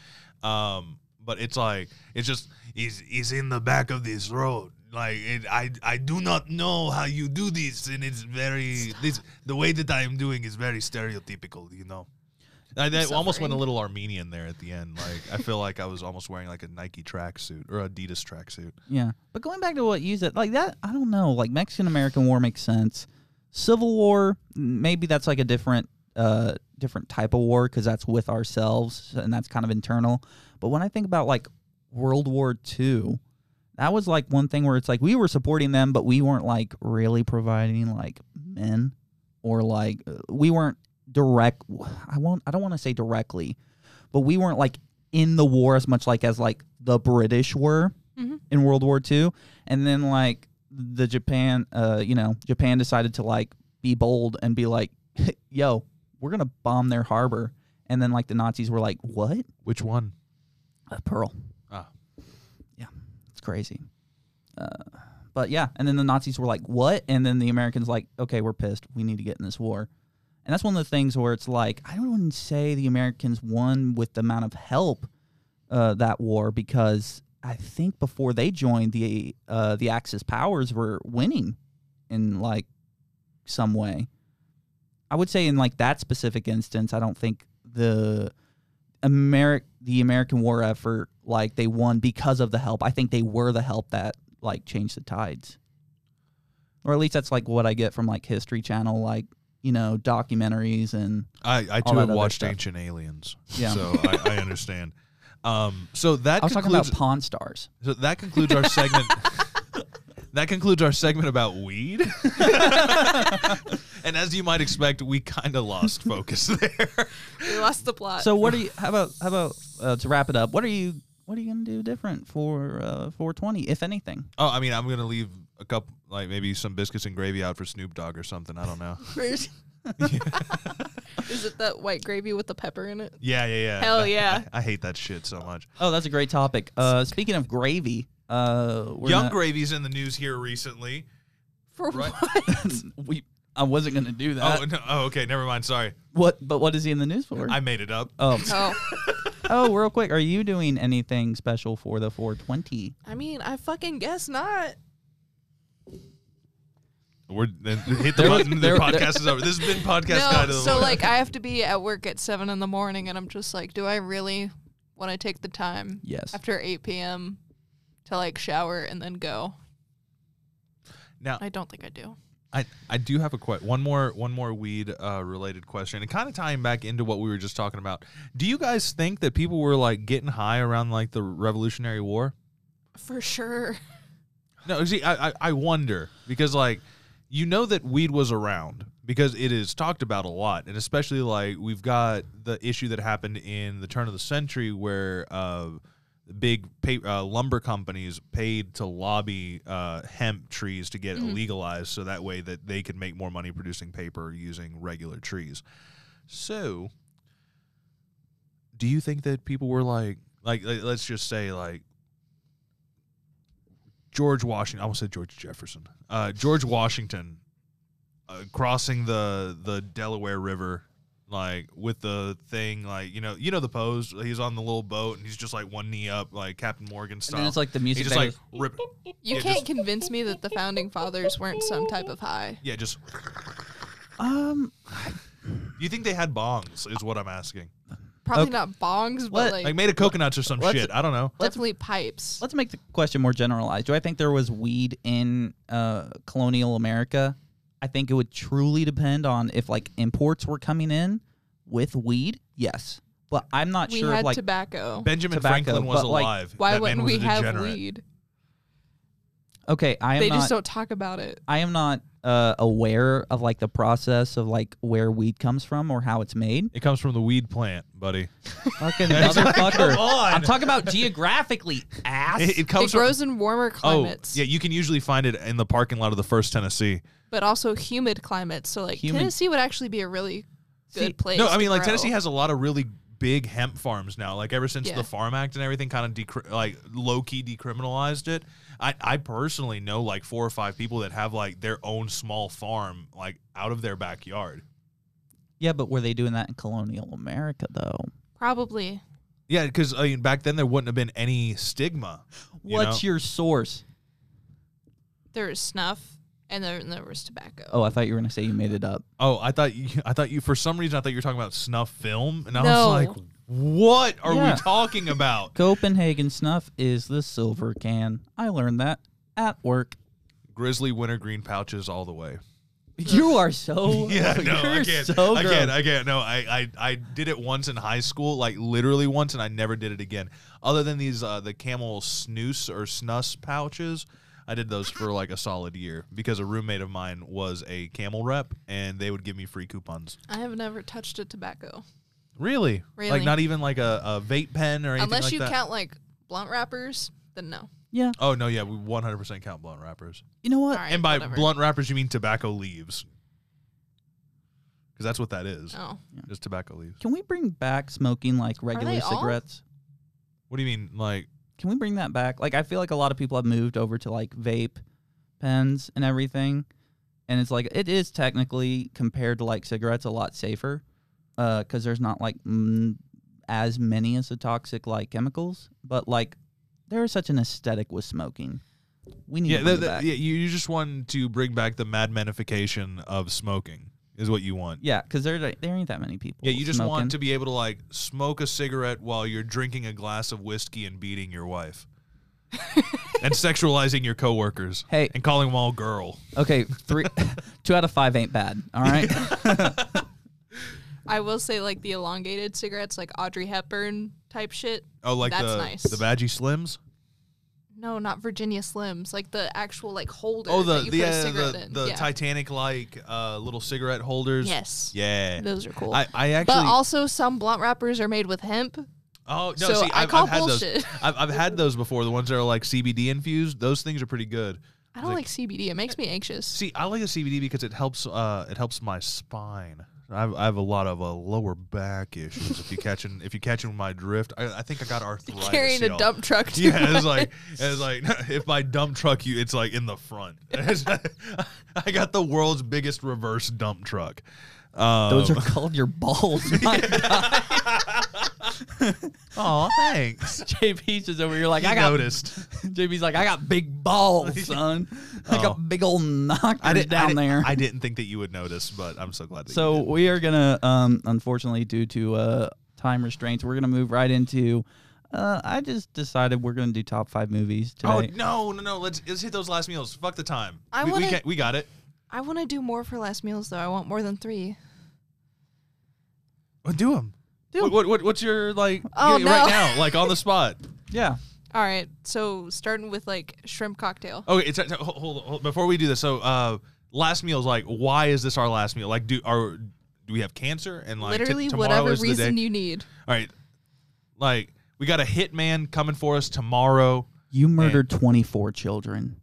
S1: Um, but it's like it's just he's he's in the back of this road. Like it, I I do not know how you do this, and it's very this the way that I am doing is very stereotypical. You know. I, I almost went a little Armenian there at the end. Like I feel like I was almost wearing like a Nike tracksuit or Adidas tracksuit.
S3: Yeah. But going back to what you said, like that, I don't know. Like Mexican American War makes sense. Civil War, maybe that's like a different, uh, different type of war because that's with ourselves and that's kind of internal. But when I think about like World War II, that was like one thing where it's like we were supporting them, but we weren't like really providing like men or like uh, we weren't direct. I won't. I don't want to say directly, but we weren't like in the war as much like as like the British were
S2: Mhm.
S3: in World War II. And then like the Japan, uh, you know, Japan decided to like be bold and be like, (laughs) "Yo, we're gonna bomb their harbor." And then like the Nazis were like, "What?
S1: Which one?
S3: Uh, Pearl?" It's crazy. Uh, but yeah, and then the Nazis were like, "What?" And then the Americans like, "Okay, we're pissed. We need to get in this war." And that's one of the things where it's like I don't want to say the Americans won with the amount of help uh, that war because I think before they joined the uh, the Axis powers were winning in like some way. I would say in like that specific instance, I don't think the Ameri- the American war effort like they won because of the help. I think they were the help that like changed the tides. Or at least that's like what I get from like History Channel, like you know documentaries and
S1: I, I too have watched
S3: stuff.
S1: Ancient Aliens,
S3: Yeah.
S1: so I, I understand. Um, so that
S3: I was talking
S1: concludes.
S3: about Pawn Stars.
S1: so that concludes our segment. (laughs) that concludes our segment about weed. (laughs) and as you might expect, we kind of lost focus (laughs) there.
S2: We lost the plot.
S3: So what do you? How about how about uh, to wrap it up? What are you? What are you gonna do different for uh, 420, if anything?
S1: Oh, I mean, I'm gonna leave a couple, like maybe some biscuits and gravy out for Snoop Dogg or something. I don't know. (laughs) (laughs)
S2: Is it that white gravy with the pepper in it?
S1: Yeah, yeah, yeah.
S2: Hell yeah. (laughs)
S1: I, I hate that shit so much.
S3: Oh, that's a great topic. Uh, speaking of gravy, uh, we're
S1: Young
S3: gonna-
S1: Gravy's in the news here recently.
S2: For
S1: Right.
S2: what?
S3: we. I wasn't gonna do that.
S1: oh, no, oh, okay, never mind. Sorry,
S3: What? But what is he in the news for?
S1: I made it up.
S3: oh,
S2: oh,
S3: oh, real quick. Are you doing anything special for the 420?
S2: I mean, I fucking guess not.
S1: We're then hit the button.
S3: there-
S1: the podcast is over. This has been (laughs) podcast
S2: no,
S1: guide of the
S2: so
S1: Week.
S2: like I have to be at work at seven in the morning, and I'm just like, do I really want to take the time
S3: Yes.
S2: after 8 p.m. to like shower and then go.
S1: Now,
S2: I don't think I do.
S1: I, I do have a que- one more one more weed uh, related question and kind of tying back into what we were just talking about. Do you guys think that people were like getting high around like the Revolutionary War?
S2: For sure. (laughs)
S1: No, see, I, I I wonder because like you know that weed was around because it is talked about a lot, and especially like we've got the issue that happened in the turn of the century where uh, big pa- uh, lumber companies paid to lobby uh, hemp trees to get
S2: Mhm.
S1: legalized, so that way that they could make more money producing paper using regular trees. So, do you think that people were like, like, like let's just say like George Washington. I almost said George Jefferson. Uh, George Washington uh, crossing the the Delaware River, like with the thing, like you know, you know the pose. He's on the little boat and he's just like one knee up, like Captain Morgan
S3: And
S1: style.
S3: then it's like the
S1: he
S3: music.
S1: just like rip.
S2: You
S1: Yeah,
S2: can't
S1: just-
S2: convince me that the founding fathers weren't some type of high.
S1: Yeah, just.
S3: um,
S1: You think they had bongs? Is what I'm asking.
S2: Probably
S3: Okay.
S2: not bongs, but
S3: What?
S2: like,
S1: Like made of coconuts or some shit. I don't know.
S2: definitely pipes.
S3: let's make the question more generalized. Do I think there was weed in uh, colonial America? I think it would truly depend on if like imports were coming in with weed. Yes, but I'm not
S2: we
S3: sure
S2: had
S3: if like
S2: tobacco.
S1: Benjamin
S3: Tobacco,
S1: Franklin was
S3: but, like,
S1: alive.
S2: Why
S1: that
S2: wouldn't
S1: was
S2: we have weed?
S3: okay, I am
S2: They
S3: not.
S2: just don't talk about it.
S3: I am not uh, aware of like the process of like where weed comes from or how it's made.
S1: It comes from the weed plant, buddy. (laughs)
S3: Fucking
S1: Come
S3: motherfucker.
S1: on.
S3: I'm talking about geographically, ass.
S1: It, it comes
S2: It
S1: from.
S2: grows in warmer climates,
S1: Oh, yeah, you can usually find it in the parking lot of the First Tennessee.
S2: but also humid climates. So like
S3: Humid-
S2: Tennessee would actually be a really good
S3: See,
S2: place.
S1: No, I
S2: to
S1: mean like
S2: grow.
S1: Tennessee has a lot of really big hemp farms now. Like ever since
S2: Yeah.
S1: the Farm Act and everything kind of decri- like low key decriminalized it. I I personally know like four or five people that have like their own small farm like out of their backyard.
S3: yeah, but were they doing that in colonial America though?
S2: probably.
S1: Yeah, because I mean back then there wouldn't have been any stigma. you
S3: What's
S1: know?
S3: your source?
S2: There was snuff, and then there was tobacco.
S3: Oh, I thought you were gonna say you made it up.
S1: Oh, I thought you. I thought you. For some reason, I thought you were talking about snuff film, and I
S2: No.
S1: was like, "What are
S3: Yeah.
S1: we talking about?" (laughs)
S3: Copenhagen snuff is the silver can. I learned that at work.
S1: Grizzly wintergreen pouches all the way.
S3: You are so (laughs)
S1: yeah, (laughs) no, I
S3: you're
S1: can't.
S3: So
S1: I
S3: gross.
S1: can't. I can't. No, I, I, I did it once in high school, like literally once, and I never did it again. Other than these, uh, the camel snooze or snus pouches, I did those for like a solid year because a roommate of mine was a camel rep, and they would give me free coupons.
S2: I have never touched a tobacco
S1: Really? Like not even like a, a vape pen or anything
S2: unless
S1: like
S2: you
S1: that?
S2: count like blunt wrappers. Then no.
S3: Yeah.
S1: Oh no, yeah, we 100% count blunt wrappers.
S3: You know what?
S2: All right,
S1: and by
S2: whatever.
S1: blunt wrappers, you mean tobacco leaves, because that's what that is.
S2: Oh,
S1: Just tobacco leaves.
S3: Can we bring back smoking like regular
S2: they all?
S3: cigarettes?
S1: What do you mean, like?
S3: Can we bring that back? Like I feel like a lot of people have moved over to like vape pens and everything. And it's like it is technically compared to like cigarettes a lot safer. Uh cuz there's not like mm, as many as the toxic like chemicals, but like there is such an aesthetic with smoking. We need
S1: Yeah,
S3: to
S1: the, the- yeah, you you just want to bring back the madmenification of smoking is what you want.
S3: Yeah, because there there ain't that many people.
S1: Yeah, you just
S3: smoking.
S1: want to be able to like smoke a cigarette while you're drinking a glass of whiskey and beating your wife. (laughs) and sexualizing your coworkers.
S3: Hey.
S1: And calling them all girl.
S3: Okay, three, (laughs) two out of five ain't bad. All right. (laughs)
S2: I will say like the elongated cigarettes, like Audrey Hepburn type shit.
S1: Oh, like
S2: That's
S1: the
S2: nice.
S1: the Badgie Slims?
S2: No, not Virginia Slims. Like the actual like holder.
S1: Oh, the
S2: that you
S1: the
S2: put a cigarette
S1: the,
S2: in.
S1: the
S2: yeah.
S1: Titanic like uh, little cigarette holders.
S2: Yes.
S1: Yeah.
S2: Those are cool.
S1: I, I actually
S2: but also some blunt wrappers are made with hemp.
S1: Oh no!
S2: So
S1: see,
S2: I
S1: I've,
S2: call
S1: I've had
S2: bullshit.
S1: those. (laughs) I've, I've had those before. The ones that are like CBD infused. Those things are pretty good.
S2: I don't
S1: Like-
S2: like CBD. It makes me anxious.
S1: See, I like the CBD because it helps. Uh, it helps my spine. I have, I have a lot of uh, lower back issues. if you catch catching, if you catching my drift, I, I think I got arthritis. (laughs)
S2: Carrying a
S1: y'all.
S2: dump truck. Too
S1: Yeah, it's like (laughs) it's like (laughs) if my dump truck you, it's like in the front. I got the world's biggest reverse dump truck. Um,
S3: Those are called your balls. My God.
S1: oh, thanks. (laughs)
S3: JP's just over here like
S1: You
S3: I got.
S1: noticed. (laughs)
S3: JP's like I got big balls, (laughs) son. I
S1: Oh.
S3: got big old knockers
S1: I didn't
S3: down
S1: I didn't-
S3: there.
S1: I didn't think that you would notice, but I'm so glad that
S3: so
S1: you did.
S3: we are gonna, um, unfortunately, due to uh, time restraints, we're gonna move right into Uh, I just decided we're gonna do top five movies today.
S1: Oh no, no, no! Let's let's hit those last meals. Fuck the time.
S2: I
S1: we, we,
S2: wanna-
S1: can- we got it.
S2: I want to do more for last meals though. I want more than three.
S1: Well, do them.
S3: Do
S1: What,
S3: 'em.
S1: what, what what's your like
S2: Oh,
S1: yeah, right
S2: no.
S1: now, like on the spot? (laughs)
S3: yeah.
S2: All right, so starting with like shrimp cocktail.
S1: Okay, it's hold, hold, hold before we do this. So, uh, last meal is like, why is this our last meal? Like, do are do we have cancer and like t-
S2: Literally,
S1: tomorrow
S2: whatever
S1: is the
S2: reason
S1: day?
S2: you need.
S1: All right, like we got a hitman coming for us tomorrow.
S3: You murdered 24 children.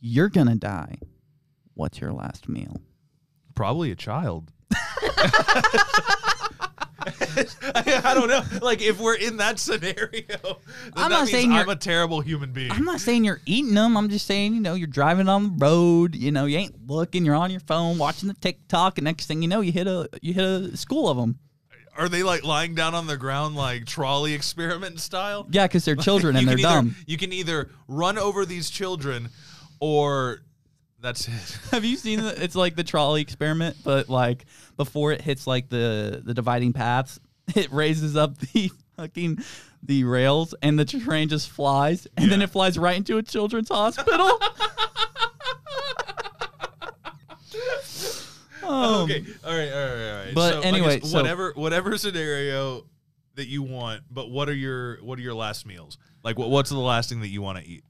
S3: You're gonna die. What's your last meal?
S1: Probably a child. (laughs) (laughs) I, (laughs) I don't know. Like, if we're in that scenario,
S3: I'm
S1: that
S3: not saying
S1: I'm
S3: you're-
S1: a terrible human being.
S3: I'm not saying you're eating them. I'm just saying, you know, you're driving on the road. You know, you ain't looking. You're on your phone watching the TikTok, and next thing you know, you hit a you hit a school of them.
S1: Are they like lying down on the ground, like trolley experiment style?
S3: Yeah, because they're (laughs) children and
S1: You
S3: they're
S1: can either-
S3: dumb.
S1: You can either run over these children, or that's it. (laughs)
S3: Have you seen the, it's like the trolley experiment, but like before it hits like the the dividing paths, (laughs) it raises up the fucking the rails and the train just flies and then it flies right into a children's hospital. (laughs) Um,
S1: okay, all right, all right, all right.
S3: But
S1: So,
S3: anyway, so-
S1: whatever whatever scenario that you want, but what are your what are your last meals? Like, what, what's the last thing that you want to eat?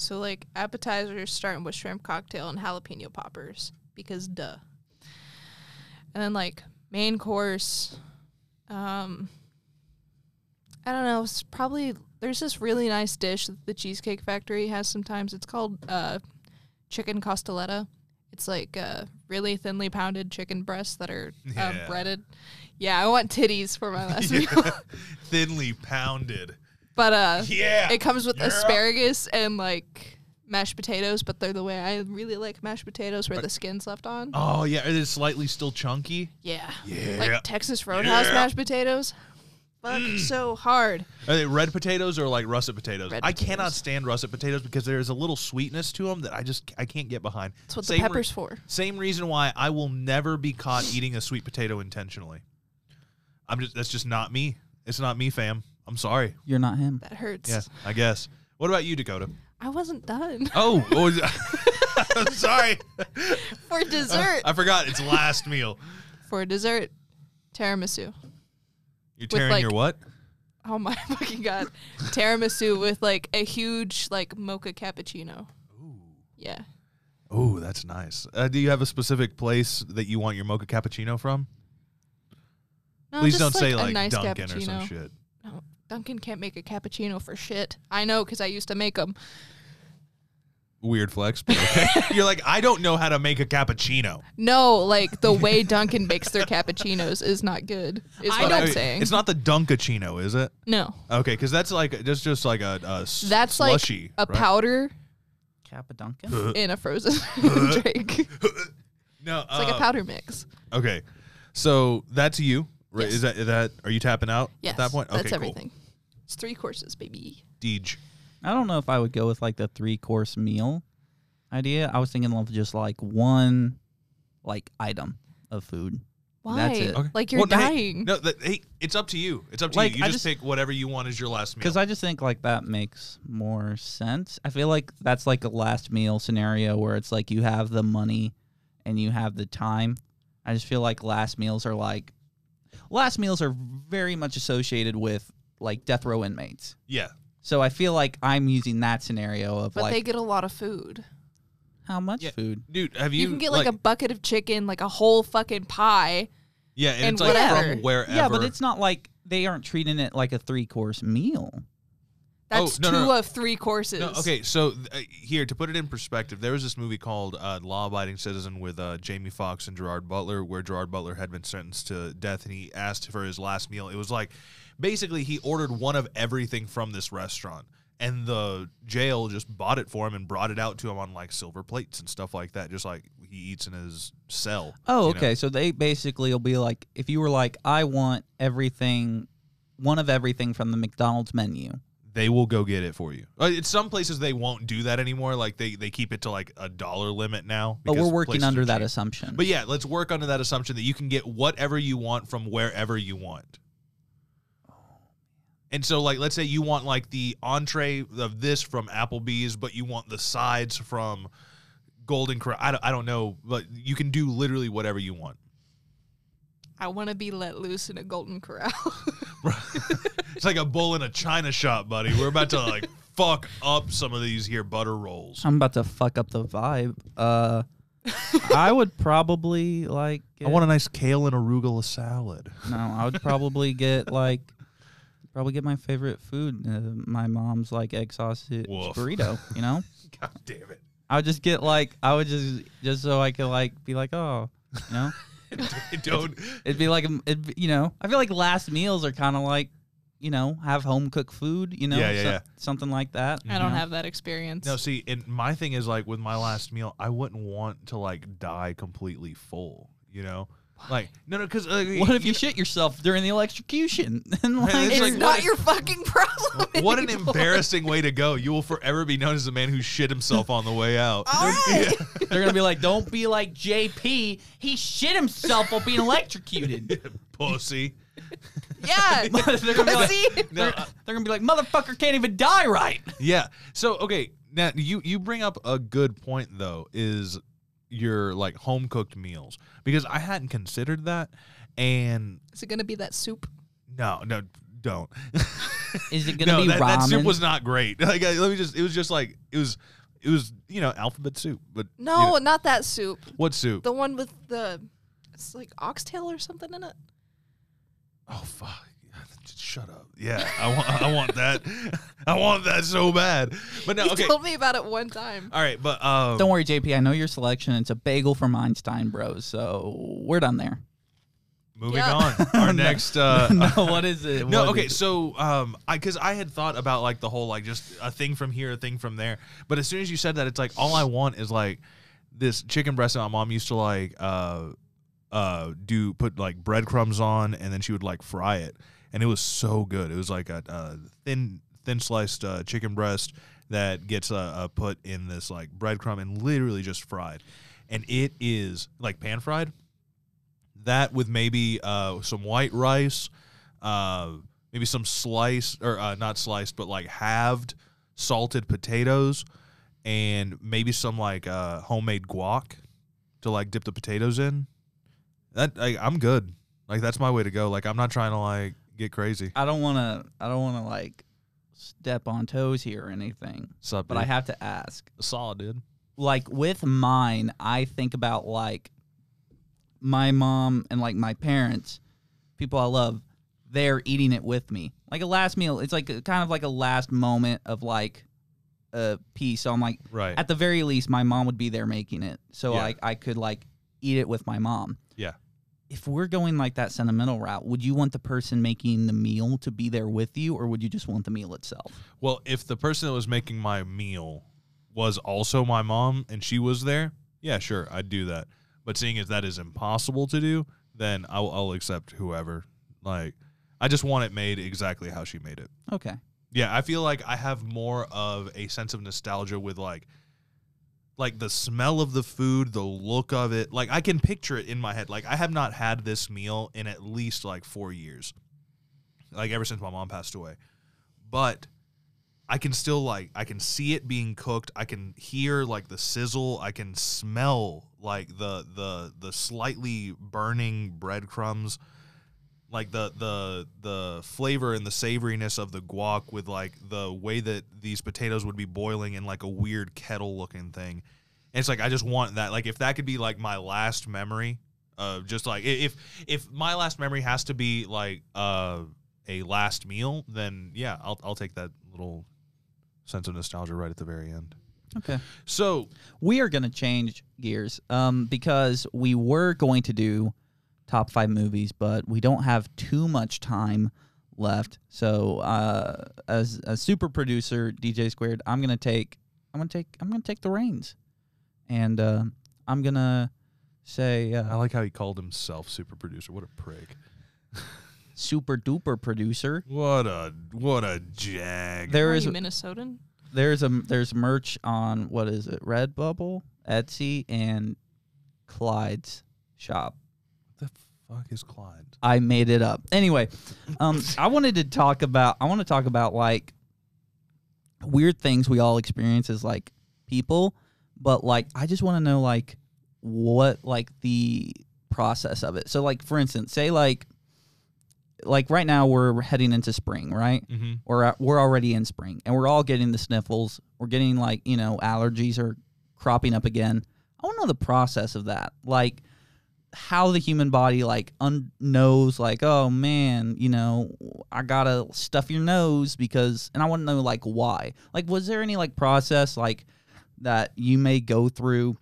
S2: So like appetizers starting with shrimp cocktail and jalapeno poppers because duh. And then like main course, um, I don't know. It's probably there's this really nice dish that the Cheesecake Factory has sometimes. It's called uh, chicken costoletta. It's like uh, really thinly pounded chicken breasts that are um,
S1: Yeah.
S2: breaded. Yeah, I want titties for my (laughs) last
S1: Yeah.
S2: meal.
S1: Thinly pounded.
S2: But uh,
S1: Yeah.
S2: it comes with
S1: Yeah.
S2: asparagus and like mashed potatoes, but they're the way I really like mashed potatoes where the skin's left on.
S1: Oh yeah, it is slightly still chunky.
S2: Yeah.
S1: Yeah.
S2: Like Texas Roadhouse
S1: Yeah.
S2: mashed potatoes. Fuck so hard.
S1: Are they red potatoes or like russet potatoes?
S2: Red
S1: I cannot stand russet potatoes because there's a little sweetness to them that I just I can't get behind.
S2: That's what
S1: Same
S2: the
S1: re-
S2: pepper's for.
S1: Same reason why I will never be caught eating a sweet potato intentionally. I'm just that's just not me. It's not me, fam. I'm sorry.
S3: You're not him.
S2: That hurts.
S1: Yeah, I guess. What about you, Dakota?
S2: I wasn't done.
S1: Oh, oh, (laughs) (laughs) I'm sorry.
S2: For dessert.
S1: I forgot. It's last meal.
S2: for dessert, tiramisu.
S1: You're tearing
S2: like-
S1: your what?
S2: Oh my (laughs) fucking god. tiramisu with like a huge like mocha cappuccino. Ooh. Yeah.
S1: Oh, that's nice. Uh, do you have a specific place that you want your mocha cappuccino from?
S2: No,
S1: Please
S2: just,
S1: don't say
S2: a
S1: like
S2: nice
S1: Dunkin'
S2: cappuccino.
S1: or some shit.
S2: No, Dunkin' can't make a cappuccino for shit. I know because I used to make them.
S1: Weird flex, but okay. (laughs) You're like, I don't know how to make a cappuccino.
S2: No, like the way Dunkin' makes their cappuccinos is not good. Is
S3: I
S2: what
S3: don't-
S2: I'm saying.
S1: It's not the Dunkachino, is it?
S2: no,
S1: Okay, because that's like just just like a, a s-
S2: that's
S1: slushy,
S2: like a
S1: right?
S2: powder
S3: Cappaduncan? (laughs)
S2: in a frozen (laughs) drink. It's
S1: No, it's
S2: like a
S1: uh,
S2: powder mix.
S1: Okay, so that's you. Right?
S2: Yes.
S1: Is that is that? Are you tapping out
S2: Yes,
S1: at that point? Okay,
S2: that's
S1: cool.
S2: everything. It's three courses, baby.
S1: Deej.
S3: I don't know if I would go with like the three course meal idea. I was thinking of just like one like item of food.
S2: Why?
S3: That's it.
S1: Okay.
S2: Like you're
S1: Well, no, hey,
S2: dying.
S1: no, that, hey, it's up to you. It's up to
S3: Like,
S1: you. You
S3: I
S1: just,
S3: just-
S1: pick whatever you want as your last meal.
S3: Because I just think like that makes more sense. I feel like that's like a last meal scenario where it's like you have the money and you have the time. I just feel like last meals are like last meals are very much associated with like death row inmates.
S1: yeah.
S3: So I feel like I'm using that scenario of
S2: But
S3: like
S2: they get a lot of food.
S3: how much
S1: Yeah.
S3: food?
S1: Dude, have you?
S2: You, can get like, a bucket of chicken, like a whole fucking pie.
S1: yeah, and,
S2: and
S1: it's like
S2: whatever.
S1: from wherever.
S3: Yeah, but it's not like they aren't treating it like a three course meal.
S2: That's
S1: no,
S2: two
S1: no, no.
S2: of three courses.
S1: No, okay, so uh, here to put it in perspective, there was this movie called uh, Law Abiding Citizen with uh, Jamie Foxx and Gerard Butler, where Gerard Butler had been sentenced to death, and he asked for his last meal. It was like basically he ordered one of everything from this restaurant, and the jail just bought it for him and brought it out to him on like silver plates and stuff like that, just like he eats in his cell.
S3: Oh,
S1: you know?
S3: okay. So they basically will be like, if you were like, I want everything, one of everything from the McDonald's menu.
S1: they will go get it for you. Uh, It's some places they won't do that anymore. Like they, they keep it to like a dollar limit now.
S3: But we're working under that assumption.
S1: But yeah, let's work under that assumption that you can get whatever you want from wherever you want. And so, like, let's say you want like the entree of this from Applebee's, but you want the sides from Golden Corral. I don't, I don't know, but you can do literally whatever you want.
S2: I want to be let loose in a golden corral. (laughs)
S1: It's like a bull in a china shop, buddy. We're about to like (laughs) fuck up some of these here butter rolls.
S3: I'm about to fuck up the vibe. Uh, I would probably like.
S1: I want a nice kale and arugula salad.
S3: No, I would probably get like. Probably get my favorite food, uh, my mom's like egg sausage
S1: Woof.
S3: burrito. You know, (laughs)
S1: God damn it.
S3: I would just get like I would just just so I could like be like oh, you know, (laughs)
S1: Don't.
S3: it'd be like it'd be, you know I feel like last meals are kind of like you know have home cooked food. You know,
S1: Yeah, yeah,
S3: so-
S1: yeah.
S3: something like that.
S2: I don't
S3: know?
S2: have that experience.
S1: No, see, and my thing is like with my last meal, I wouldn't want to like die completely full. You know, like no, no, because uh,
S3: What if you shit yourself during the electrocution? (laughs) and like,
S1: it's
S2: it's
S1: like,
S2: not
S1: what-
S2: your fucking problem.
S1: What an
S2: anymore.
S1: embarrassing way to go. You will forever be known as the man who shit himself on the way out.
S2: All right. (laughs)
S3: They're gonna be like, "Don't be like JP. He shit himself while being electrocuted." (laughs)
S1: Pussy.
S2: Yeah.
S3: they're, gonna be like,
S2: See?
S1: No,
S3: they're, they're gonna be like, "Motherfucker can't even die right."
S1: Yeah. So okay, now you you bring up a good point though. Is your like home cooked meals because I hadn't considered that, and
S2: Is it gonna be that soup?
S1: no, no, don't. (laughs)
S3: Is it gonna
S1: no,
S3: be
S1: that, that soup was not great. (laughs) Like, I- let me just. It was just like it was. It was you know alphabet soup, but you
S2: No,
S1: know-
S2: not that soup.
S1: what soup?
S2: The one with the it's like oxtail or something in it.
S1: oh fuck! Just shut up. Yeah, I want. I want that. I want that so bad. But no,
S2: You
S1: okay.
S2: told me about it one time.
S1: All right, but um,
S3: Don't worry, JP. I know your selection. It's a bagel from Einstein Bros. So we're done there.
S1: moving
S2: Yeah.
S1: on. Our (laughs) (laughs) next. Uh,
S3: no, what is it? (laughs)
S1: No,
S3: What
S1: okay.
S3: it?
S1: So, um, I because I had thought about like the whole like just a thing from here, a thing from there. But as soon as you said that, it's like all I want is like this chicken breast that my mom used to like uh uh do put like breadcrumbs on, and then she would like fry it, and it was so good. It was like a, uh thin thin sliced uh, chicken breast that gets uh, uh, put in this like breadcrumb and literally just fried, and it is like pan fried. That with maybe uh, some white rice, uh, maybe some sliced or not sliced, but like halved salted potatoes, and maybe some like homemade guac to like dip the potatoes in. That like, I'm good. Like that's my way to go. Like I'm not trying to like get crazy.
S3: I don't want to. I don't want to like step on toes here or anything.
S1: Sup,
S3: But I have to ask.
S1: solid, dude.
S3: like with mine, I think about like my mom and like my parents, people I love, they're eating it with me. Like a last meal, it's like a, kind of like a last moment of like a piece. So I'm like,
S1: Right.
S3: at the very least, my mom would be there making it, so
S1: Yeah.
S3: like I could like eat it with my mom. If we're going like that sentimental route, would you want the person making the meal to be there with you, or would you just want the meal itself?
S1: Well, if the person that was making my meal was also my mom and she was there, yeah, sure, I'd do that. But seeing as that is impossible to do, then I'll, I'll accept whoever. Like, I just want it made exactly how she made it.
S3: Okay.
S1: Yeah, I feel like I have more of a sense of nostalgia with like like the smell of the food, the look of it. Like I can picture it in my head. Like I have not had this meal in at least like 4 years. Like ever since my mom passed away. But I can still like I can see it being cooked. I can hear like the sizzle. I can smell like the the the slightly burning breadcrumbs like the the the flavor and the savoriness of the guac with like the way that these potatoes would be boiling in like a weird kettle looking thing. And it's like I just want that. Like if that could be like my last memory of just like if if my last memory has to be like uh a last meal, then yeah, I'll I'll take that little sense of nostalgia right at the very end.
S3: Okay.
S1: So
S3: we are going to change gears um, because we were going to do top five movies, but we don't have too much time left. So, uh, as a super producer, DJ Squared, I'm gonna take, I'm gonna take, I'm gonna take the reins, and uh, I'm gonna say
S1: I
S3: uh,
S1: like how he called himself super producer. What a prick.
S3: super duper producer.
S1: What a what a jag.
S3: There
S2: Are
S3: is
S2: you Minnesotan?
S3: there's a there's merch on what is it Redbubble, Etsy, and Clyde's shop.
S1: The fuck is Clyde?
S3: I made it up. Anyway, um, (laughs) I wanted to talk about. I want to talk about like weird things we all experience as like people, but like I just want to know like what like the process of it. So like for instance, say like like right now we're heading into spring, right?
S1: Mm-hmm.
S3: We're at- we're already in spring, and we're all getting the sniffles. We're getting like you know allergies are cropping up again. I want to know the process of that, like how the human body like un- knows, like oh man, you know I gotta stuff your nose because, and I want to know like why. Like, was there any like process like that you may go through?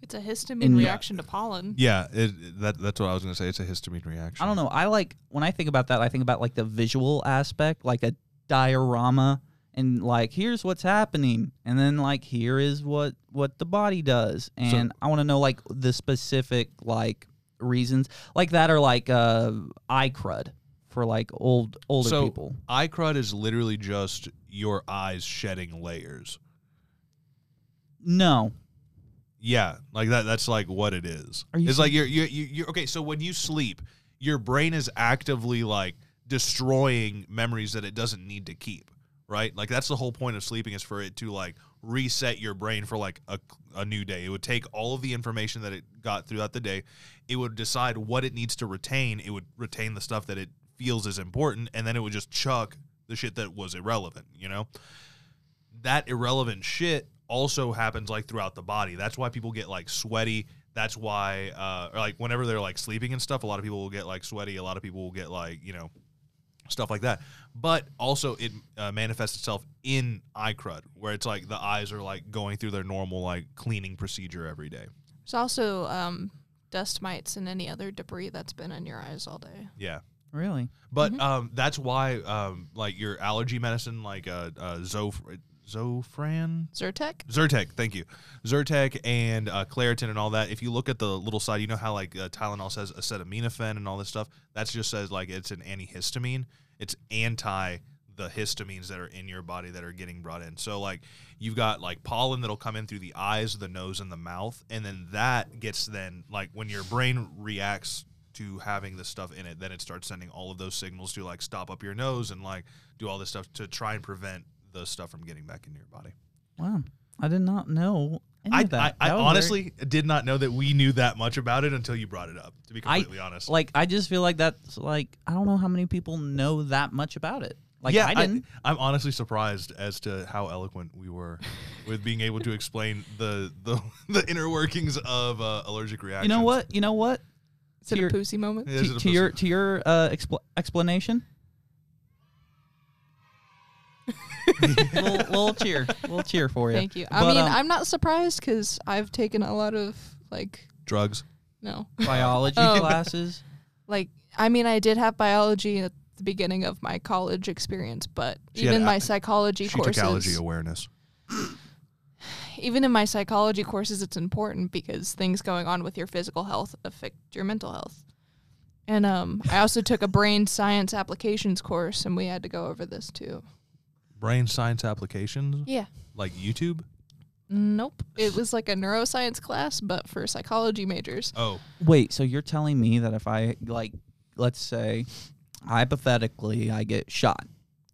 S2: It's a histamine
S3: In-
S2: reaction to pollen.
S1: Yeah, it, that that's what I was gonna say. It's a histamine reaction.
S3: I don't know. I like when I think about that. I think about like the visual aspect, like a diorama, and like here's what's happening, and then like here is what what the body does, and I want to know like the specific like reasons, like that, are like uh eye crud for like old older
S1: So
S3: people.
S1: eye crud is literally just your eyes shedding layers.
S3: No,
S1: Yeah, like that. That's like what it is.
S3: Are you
S1: it's like you're, you're you're you're okay. So when you sleep, your brain is actively like destroying memories that it doesn't need to keep. Right? Like that's the whole point of sleeping is for it to like reset your brain for like a, a new day. It would take all of the information that it got throughout the day. It would decide what it needs to retain. It would retain the stuff that it feels is important, and then it would just chuck the shit that was irrelevant. You know that irrelevant shit also happens like throughout the body. That's why people get like sweaty. That's why, uh, like whenever they're like sleeping and stuff, a lot of people will get like sweaty. A lot of people will get like you know stuff like that. But also, it uh, manifests itself in eye crud, where it's like the eyes are like going through their normal like cleaning procedure every day.
S2: There's also um, dust mites and any other debris that's been in your eyes all day.
S1: Yeah.
S3: really.
S1: But um, that's why um, like your allergy medicine, like uh, uh, Zof- Zofran,
S2: Zyrtec?
S1: Zyrtec, thank you. Zyrtec and uh, Claritin and all that. If you look at the little side, you know how like uh, Tylenol says acetaminophen and all this stuff. That just says like it's an antihistamine. It's anti the histamines that are in your body that are getting brought in. So like you've got like pollen that'll come in through the eyes, the nose, and the mouth, and then that gets then like when your brain reacts to having this stuff in it, then it starts sending all of those signals to like stop up your nose and like do all this stuff to try and prevent the stuff from getting back into your body.
S3: Wow, I did not know
S1: I. I, I
S3: That was very-
S1: honestly did not know that we knew that much about it until you brought it up. To be
S3: I-
S1: completely honest,
S3: like I just feel like that's like I don't know how many people know that much about it. Like
S1: yeah,
S3: I didn't.
S1: I, am honestly surprised as to how eloquent we were (laughs) with being able to explain the the, (laughs) the inner workings of uh, allergic reactions.
S3: you know what? You know what?
S2: Is it
S3: To
S2: a
S3: your-
S2: pussy moment?
S1: It is
S3: to,
S1: a
S3: to your to your uh, expl- explanation. Little, little cheer, little cheer for you.
S2: Thank you. I
S3: But,
S2: mean,
S3: um,
S2: I'm not surprised because I've taken a lot of, like,
S1: drugs.
S2: no.
S3: biology (laughs)
S2: Oh.
S3: classes.
S2: Like, I mean, I did have biology at the beginning of my college experience, but
S1: She had
S2: even
S1: a-
S2: my psychology
S1: She
S2: courses.
S1: took allergy awareness. (sighs)
S2: even in my psychology courses, it's important because things going on with your physical health affect your mental health. And um, I also took a brain science applications course, and we had to go over this too.
S1: Brain science applications
S2: Yeah.
S1: like YouTube.
S2: Nope. It was like a neuroscience class, but for psychology majors.
S1: Oh,
S3: Wait, so you're telling me that if I like, let's say, hypothetically, I get shot,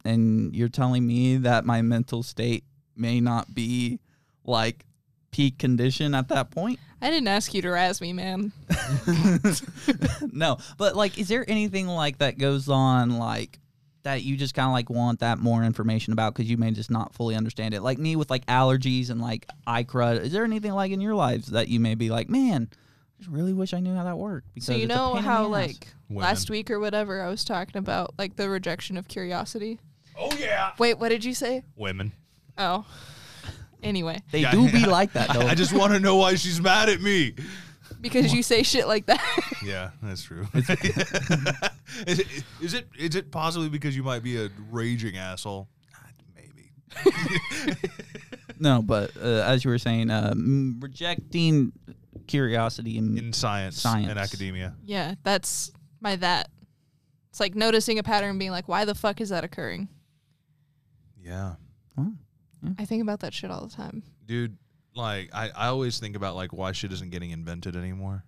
S3: and you're telling me that my mental state may not be like peak condition at that point?
S2: I didn't ask you to razz me, man. (laughs)
S3: no, but like, is there anything like that goes on like that you just kind of like want that more information about because you may just not fully understand it? Like me with like allergies and like eye crud. Is there anything like in your lives that you may be like, man, I just really wish I knew how that worked? Because
S2: So you know how like
S1: Women.
S2: last week or whatever I was talking about like the rejection of curiosity.
S1: oh yeah,
S2: Wait, what did you say?
S1: women.
S2: Oh. Anyway,
S3: they
S1: Yeah,
S3: do be
S1: yeah. (laughs)
S3: like that though.
S1: I just want to know why she's mad at me.
S2: Because you say shit like that. (laughs)
S1: Yeah, that's true. (laughs) is, it, is it is it possibly because you might be a raging asshole? Ah, Maybe. (laughs)
S3: no, but uh, as you were saying, uh, mm, rejecting curiosity and
S1: In science,
S3: Science.
S1: and academia.
S2: yeah, that's my that. It's like noticing a pattern and being like, why the fuck is that occurring?
S1: Yeah,
S2: I think about that shit all the time.
S1: dude. Like I, I always think about like why shit isn't getting invented anymore.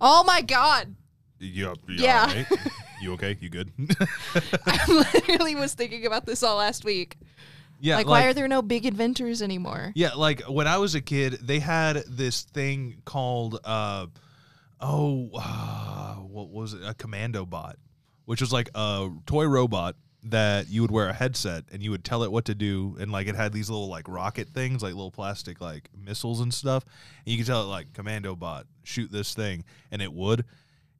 S2: Oh my god.
S1: You, you
S2: Yeah. (laughs)
S1: You okay? You good? (laughs)
S2: I literally was thinking about this all last week.
S1: yeah.
S2: like, why are there no big inventors anymore?
S1: Yeah, like when I was a kid, they had this thing called uh oh uh, what was it? A commando bot, which was like a toy robot that you would wear a headset and you would tell it what to do and like it had these little like rocket things like little plastic like missiles and stuff and you could tell it like commando bot shoot this thing and it would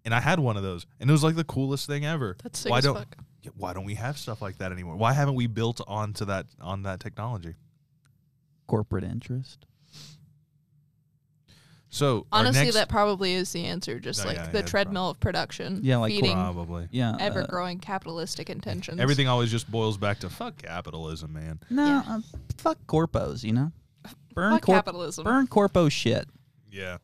S1: and I had one of those and it was like the coolest thing ever
S2: That's sick
S1: why
S2: as
S1: don't
S2: fuck.
S1: why don't we have stuff like that anymore why haven't we built onto that on that technology
S3: Corporate interest.
S1: So
S2: Honestly, that probably is the answer. Just
S1: No,
S2: like
S1: yeah,
S2: the
S1: yeah,
S2: treadmill of production.
S3: Yeah, like
S2: feeding
S1: Probably.
S3: Yeah.
S2: ever
S3: uh,
S2: growing capitalistic intentions.
S1: Everything always just boils back to fuck capitalism, man.
S3: no,
S2: Yeah.
S3: uh, fuck corpos. You know. (laughs) Burn
S2: Fuck
S3: corp-
S2: capitalism.
S3: Burn corpo shit.
S1: Yeah.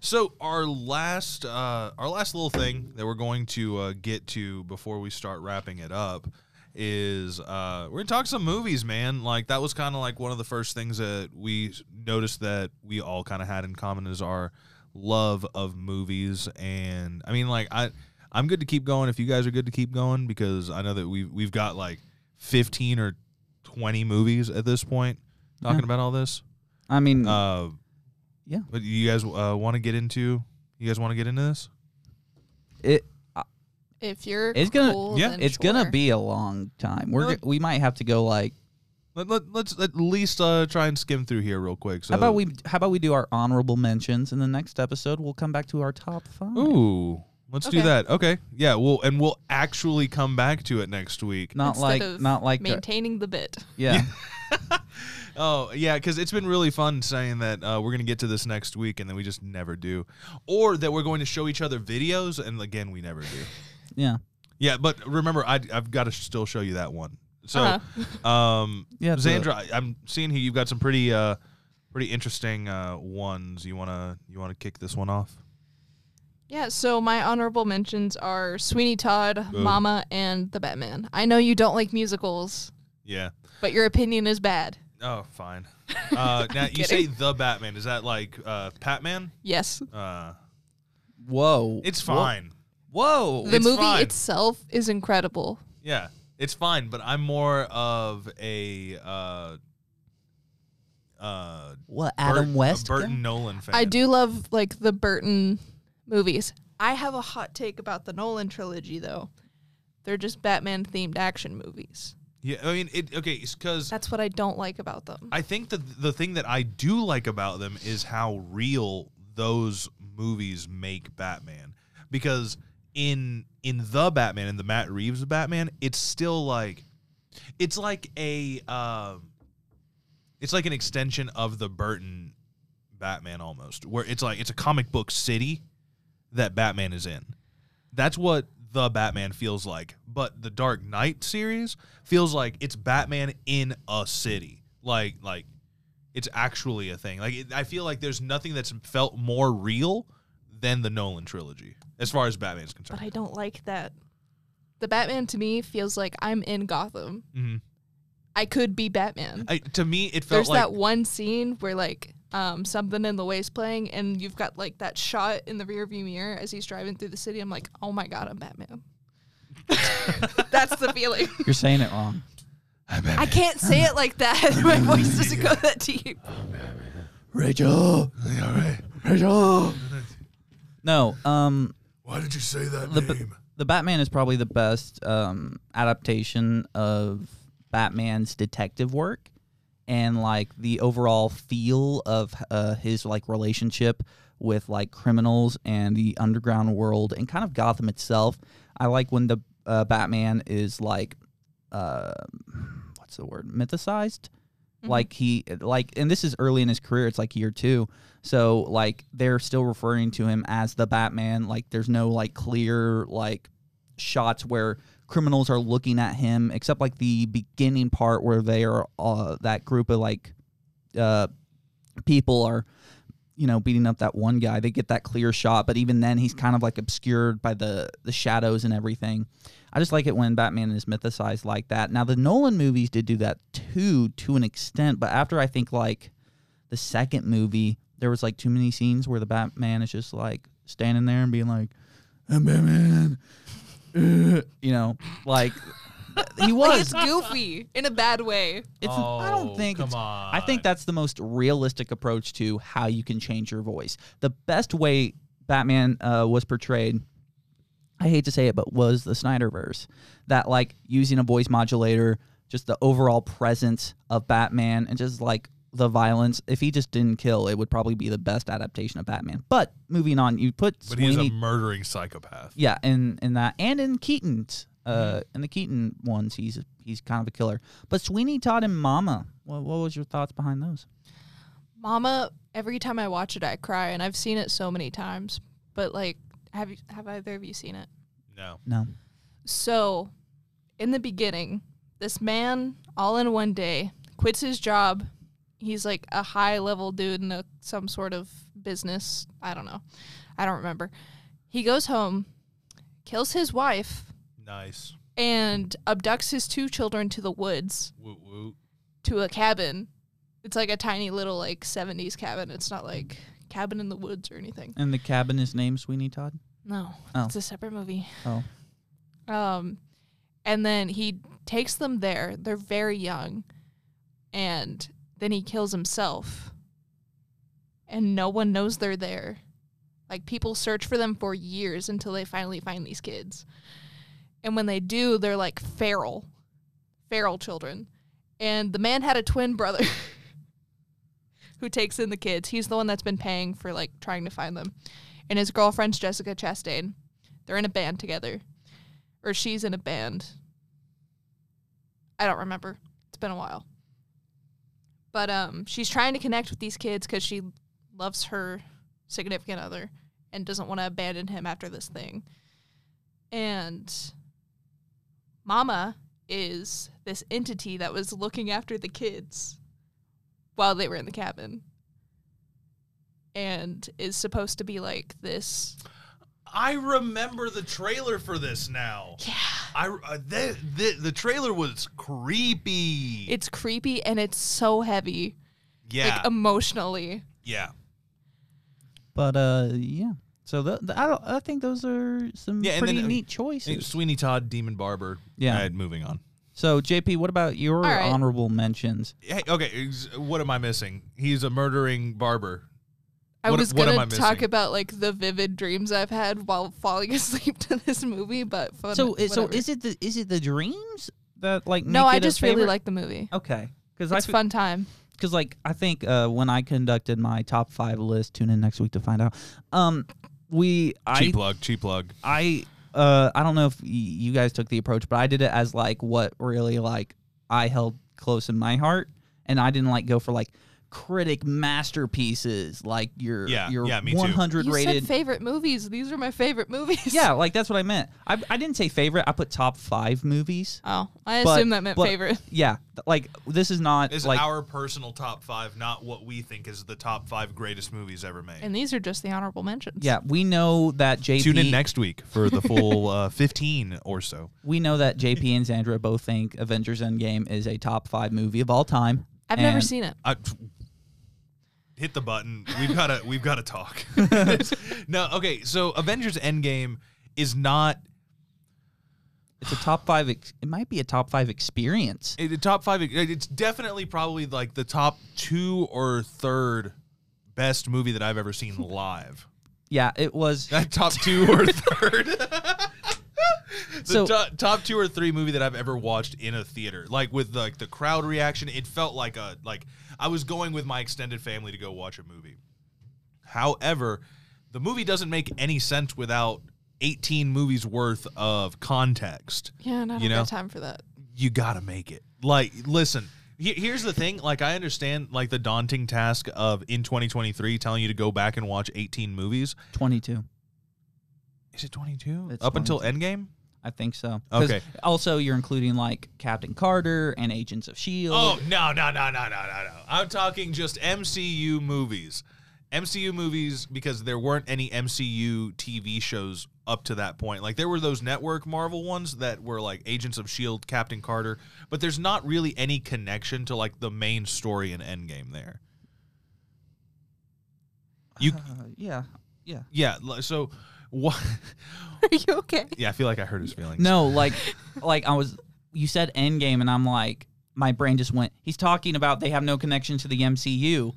S1: So our last uh our last little thing that we're going to uh, get to before we start wrapping it up is uh we're to talk some movies, man. Like that was kind of like one of the first things that we noticed that we all kind of had in common is our love of movies and I mean like I I'm good to keep going if you guys are good to keep going because I know that we have we've got like 15 or 20 movies at this point talking
S3: Yeah.
S1: about all this.
S3: I mean,
S1: Uh,
S3: Yeah.
S1: But you guys uh, want to get into? You guys want to get into this?
S3: it
S2: if you're
S3: It's gonna-
S2: cool,
S1: yeah,
S2: then
S3: it's gonna be a long time. We're
S1: Well-
S3: g- we might have to go like.
S1: Let, let, let's at least uh, try and skim through here real quick. So
S3: How about we? How about we do our honorable mentions, in the next episode we'll come back to our top five.
S1: Ooh, let's do that. Okay, yeah. We'll and we'll actually come back to it next week.
S3: Not
S2: Instead
S3: like
S2: of
S3: not like
S2: maintaining the bit.
S3: yeah. (laughs)
S1: Oh yeah, because it's been really fun saying that uh, we're gonna get to this next week, and then we just never do, or that we're going to show each other videos, and again we never do. (laughs)
S3: yeah.
S1: Yeah, but remember, I, I've got to still show you that one. So,
S2: Uh-huh. (laughs)
S1: um,
S3: Yeah, the-
S1: Xandra, I- I'm seeing here you've got some pretty, uh, pretty interesting uh, ones. You wanna, you wanna kick this one off?
S2: Yeah, so my honorable mentions are Sweeney Todd,
S1: Boom.
S2: Mama, and The Batman. I know you don't like musicals,
S1: Yeah.
S2: but your opinion is bad.
S1: Oh, fine. (laughs) Uh, now you say
S2: Kidding.
S1: the Batman. Is that like uh, Batman?
S2: Yes.
S1: Uh,
S3: Whoa.
S1: it's
S3: Whoa.
S1: fine.
S3: Whoa.
S2: The
S1: It's
S2: movie
S1: fine.
S2: itself is incredible.
S1: Yeah, it's fine. But I'm more of a uh, uh,
S3: what
S1: Burt-
S3: Adam
S1: a
S3: West? guy?
S1: Burton Nolan fan.
S2: I do love like the Burton movies. I have a hot take about the Nolan trilogy though. They're just Batman themed action movies.
S1: Yeah, I mean, it. Okay, because
S2: That's what I don't like about them.
S1: I think that the thing that I do like about them is how real those movies make Batman. Because in in the Batman in the Matt Reeves Batman, it's still like it's like a um it's like an extension of the Burton Batman almost, where it's like it's a comic book city that Batman is in. That's what the Batman feels like. But the Dark Knight series feels like it's Batman in a city. Like like it's actually a thing. Like it, I feel like there's nothing that's felt more real than the Nolan trilogy as far as Batman's concerned.
S2: But I don't like that. The Batman to me feels like I'm in Gotham.
S1: hmm
S2: I could be Batman.
S1: I, to me, it felt like.
S2: There's
S1: like
S2: that one scene where like um something in the way's playing and you've got like that shot in the rearview mirror as he's driving through the city. I'm like, oh my god, I'm Batman. (laughs) That's the feeling.
S3: You're saying it wrong.
S2: I can't say it like that. (laughs) my voice doesn't go that deep.
S3: Rachel.
S1: All right.
S3: Rachel. No. Um.
S1: Why did you say that
S3: The, B- the Batman is probably the best um, adaptation of Batman's detective work, and like the overall feel of uh, his like relationship with like criminals and the underground world and kind of Gotham itself. I like when the uh, Batman is like, uh, what's the word, mythicized. Like he like, and this is early in his career. It's like year two. So like they're still referring to him as the Batman. Like there's no like clear like shots where criminals are looking at him, except like the beginning part where they are uh, that group of like uh, people are you know beating up that one guy. They get that clear shot, but even then he's kind of like obscured by the the shadows and everything. I just like it when Batman is mythicized like that. Now the Nolan movies did do that too to an extent, but after I think like the second movie, there was like too many scenes where the Batman is just like standing there and being like, I'm Batman. (laughs) You know, like he
S2: Like
S3: was.
S2: it's goofy in a bad way.
S3: It's, I don't
S1: Oh,
S3: think.
S1: come
S3: it's- I think
S1: on.
S3: that's the most realistic approach to how you can change your voice. The best way Batman uh, was portrayed, I hate to say it, but was the Snyderverse. That like using a voice modulator, just the overall presence of Batman, and just like the violence. If he just didn't kill, it would probably be the best adaptation of Batman. But moving on, you put
S1: But he's
S3: Sweeney,
S1: a murdering psychopath.
S3: yeah, in in that and in Keaton's. Uh, in the Keaton ones, he's he's kind of a killer. But Sweeney Todd and Mama, what, what was your thoughts behind those?
S2: Mama, every time I watch it, I cry, and I've seen it so many times. But like, have you have either of you seen it?
S1: No.
S3: No.
S2: So, in the beginning, this man, all in one day, quits his job. He's like a high level dude in a, some sort of business. I don't know. I don't remember. He goes home, kills his wife,
S1: Nice.
S2: and abducts his two children to the woods
S1: Woot woot.
S2: to a cabin. It's like a tiny little like 70s cabin. It's not like cabin in the woods or anything.
S3: And the cabin is named Sweeney Todd.
S2: No,
S3: Oh.
S2: it's a separate movie.
S3: Oh,
S2: Um, and then he takes them there. They're very young, and then he kills himself. And no one knows they're there. Like people search for them for years until they finally find these kids. And when they do, they're like feral, feral children. And the man had a twin brother (laughs) who takes in the kids. He's the one that's been paying for like trying to find them. And his girlfriend's Jessica Chastain. They're in a band together or she's in a band. I don't remember. It's been a while. But um she's trying to connect with these kids cuz she loves her significant other and doesn't want to abandon him after this thing. And Mama is this entity that was looking after the kids while they were in the cabin. And is supposed to be like this
S1: I remember the trailer for this now.
S2: yeah
S1: I uh, the, the the trailer was creepy.
S2: It's creepy and it's so heavy,
S1: yeah,
S2: like emotionally.
S1: yeah.
S3: but uh, yeah. So the, the, I don't. I think those are some
S1: Yeah, and
S3: pretty
S1: then, uh,
S3: neat choices.
S1: Sweeney Todd, Demon Barber.
S3: Yeah.
S1: Alright, moving on.
S3: So JP, what about your
S2: All right.
S3: honorable mentions?
S1: Hey, okay, what am I missing? He's a murdering barber.
S2: I
S1: What-
S2: was
S1: what am
S2: gonna
S1: I
S2: talk about like the vivid dreams I've had while falling (laughs) asleep to this movie, but fun,
S3: So i- so is it the is it the dreams that like
S2: no?
S3: make
S2: I
S3: it a
S2: just really like the movie.
S3: okay because I
S2: It's fun time.
S3: because like I think uh, when I conducted my top five list, tune in next week to find out. Um, we I
S1: Cheap plug, cheap plug.
S3: I uh I don't know if y- you guys took the approach, but I did it as like what really like I held close in my heart, and I didn't like go for like critic masterpieces like your
S1: Yeah,
S3: your
S1: yeah,
S3: 100
S2: You
S3: rated.
S2: said favorite movies. These are my favorite movies.
S3: yeah, (laughs) like that's what I meant. I, I didn't say favorite. I put top five movies.
S2: Oh, I
S3: But-
S2: assume that meant
S3: but-
S2: favorite. (laughs)
S3: Yeah, like this is not
S1: This is
S3: like
S1: our personal top five, not what we think is the top five greatest movies ever made.
S2: And these are just the honorable mentions.
S3: yeah. We know that JP.
S1: Tune in next week for the full uh, (laughs) 15 or so.
S3: We know that JP and Xandra both think Avengers Endgame is a top five movie of all time.
S2: I've never seen it.
S1: I, hit the button. We've got to we've got to talk. (laughs) (laughs) no, okay. So Avengers Endgame is not
S3: It's a top five. Ex- it might be a top five experience.
S1: a top five. It's definitely probably like the top two or third best movie that I've ever seen (laughs) live.
S3: Yeah, it was.
S1: That top two or third. the
S3: So-
S1: to- top two or three movie that I've ever watched in a theater, like with like the crowd reaction, it felt like a like I was going with my extended family to go watch a movie. However, the movie doesn't make any sense without 18 movies worth of context
S2: Yeah, and I don't
S1: You know?
S2: got time for that.
S1: you gotta make it. Like, listen, he- here's the thing. Like, I understand like the daunting task of in 2023 telling you to go back and watch 18 movies.
S3: 22.
S1: Is it 22?
S3: It's
S1: Up until
S3: 22.
S1: Endgame?
S3: I think so.
S1: Okay.
S3: Also, you're including like Captain Carter and Agents of Shield.
S1: Oh no no no no no no no! I'm talking just MCU movies, MCU movies because there weren't any MCU TV shows up to that point. Like there were those network Marvel ones that were like Agents of Shield, Captain Carter, but there's not really any connection to like the main story in Endgame there. You
S3: Uh, yeah. Yeah.
S1: Yeah, so what? (laughs)
S2: Are you okay?
S1: Yeah, I feel like I hurt his feelings.
S3: No, like, like I was. You said Endgame, and I'm like, my brain just went. He's talking about they have no connection to the MCU,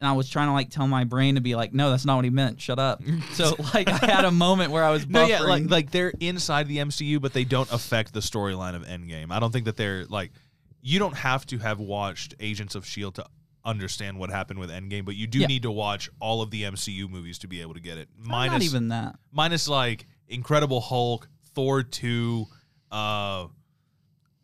S3: and I was trying to like tell my brain to be like, no, that's not what he meant. Shut up. (laughs) So like, I had a moment where I was buffering. (laughs)
S1: No, yeah, like like they're inside the MCU, but they don't affect the storyline of Endgame. I don't think that they're like you don't have to have watched Agents of Shield to understand what happened with Endgame, but you do
S3: Yeah.
S1: need to watch all of the MCU movies to be able to get it.
S3: not
S1: Minus
S3: even that.
S1: minus like Incredible Hulk, Thor two, uh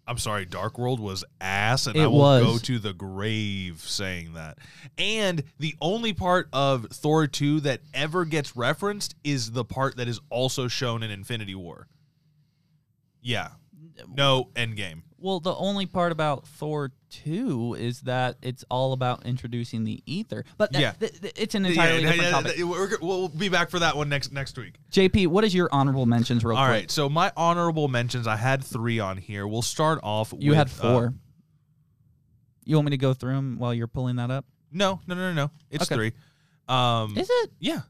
S1: I'm sorry, Dark World was ass, and I will
S3: was.
S1: go to the grave saying that. And the only part of Thor 2 that ever gets referenced is the part that is also shown in Infinity War. Yeah. No Endgame.
S3: Well, the only part about Thor 2 is that it's all about introducing the ether. But that-
S1: Yeah.
S3: th- th- it's an entirely
S1: Yeah,
S3: different
S1: yeah,
S3: topic.
S1: yeah, we're- we'll be back for that one next next week.
S3: JP, what is your honorable mentions real
S1: All
S3: quick?
S1: right. So my honorable mentions, I had three on here. We'll start off.
S3: You
S1: with,
S3: had
S1: uh,
S3: four. you want me to go through them while you're pulling that up?
S1: no, no, no, no, no. It's
S3: Okay.
S1: three. Um,
S3: Is it?
S1: yeah.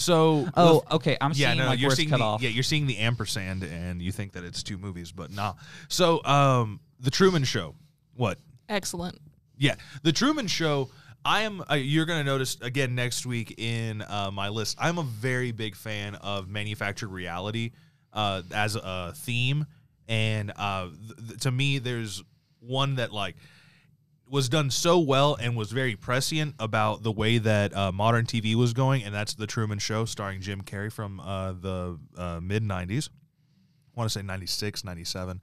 S1: So the
S3: Oh, okay. I'm
S1: yeah,
S3: seeing
S1: no,
S3: like
S1: you're
S3: where
S1: seeing
S3: cut
S1: the,
S3: off.
S1: yeah, you're seeing the ampersand, and you think that it's two movies, but nah. So, um, the Truman Show. What?
S2: Excellent.
S1: Yeah, the Truman Show. I am. Uh, you're going to notice again next week in uh, my list. I'm a very big fan of manufactured reality uh, as a theme, and uh, th- th- to me, there's one that like was done so well and was very prescient about the way that uh, modern TV was going, and that's the Truman Show, starring Jim Carrey from uh, the uh, mid '90s. I want to say 96, 97.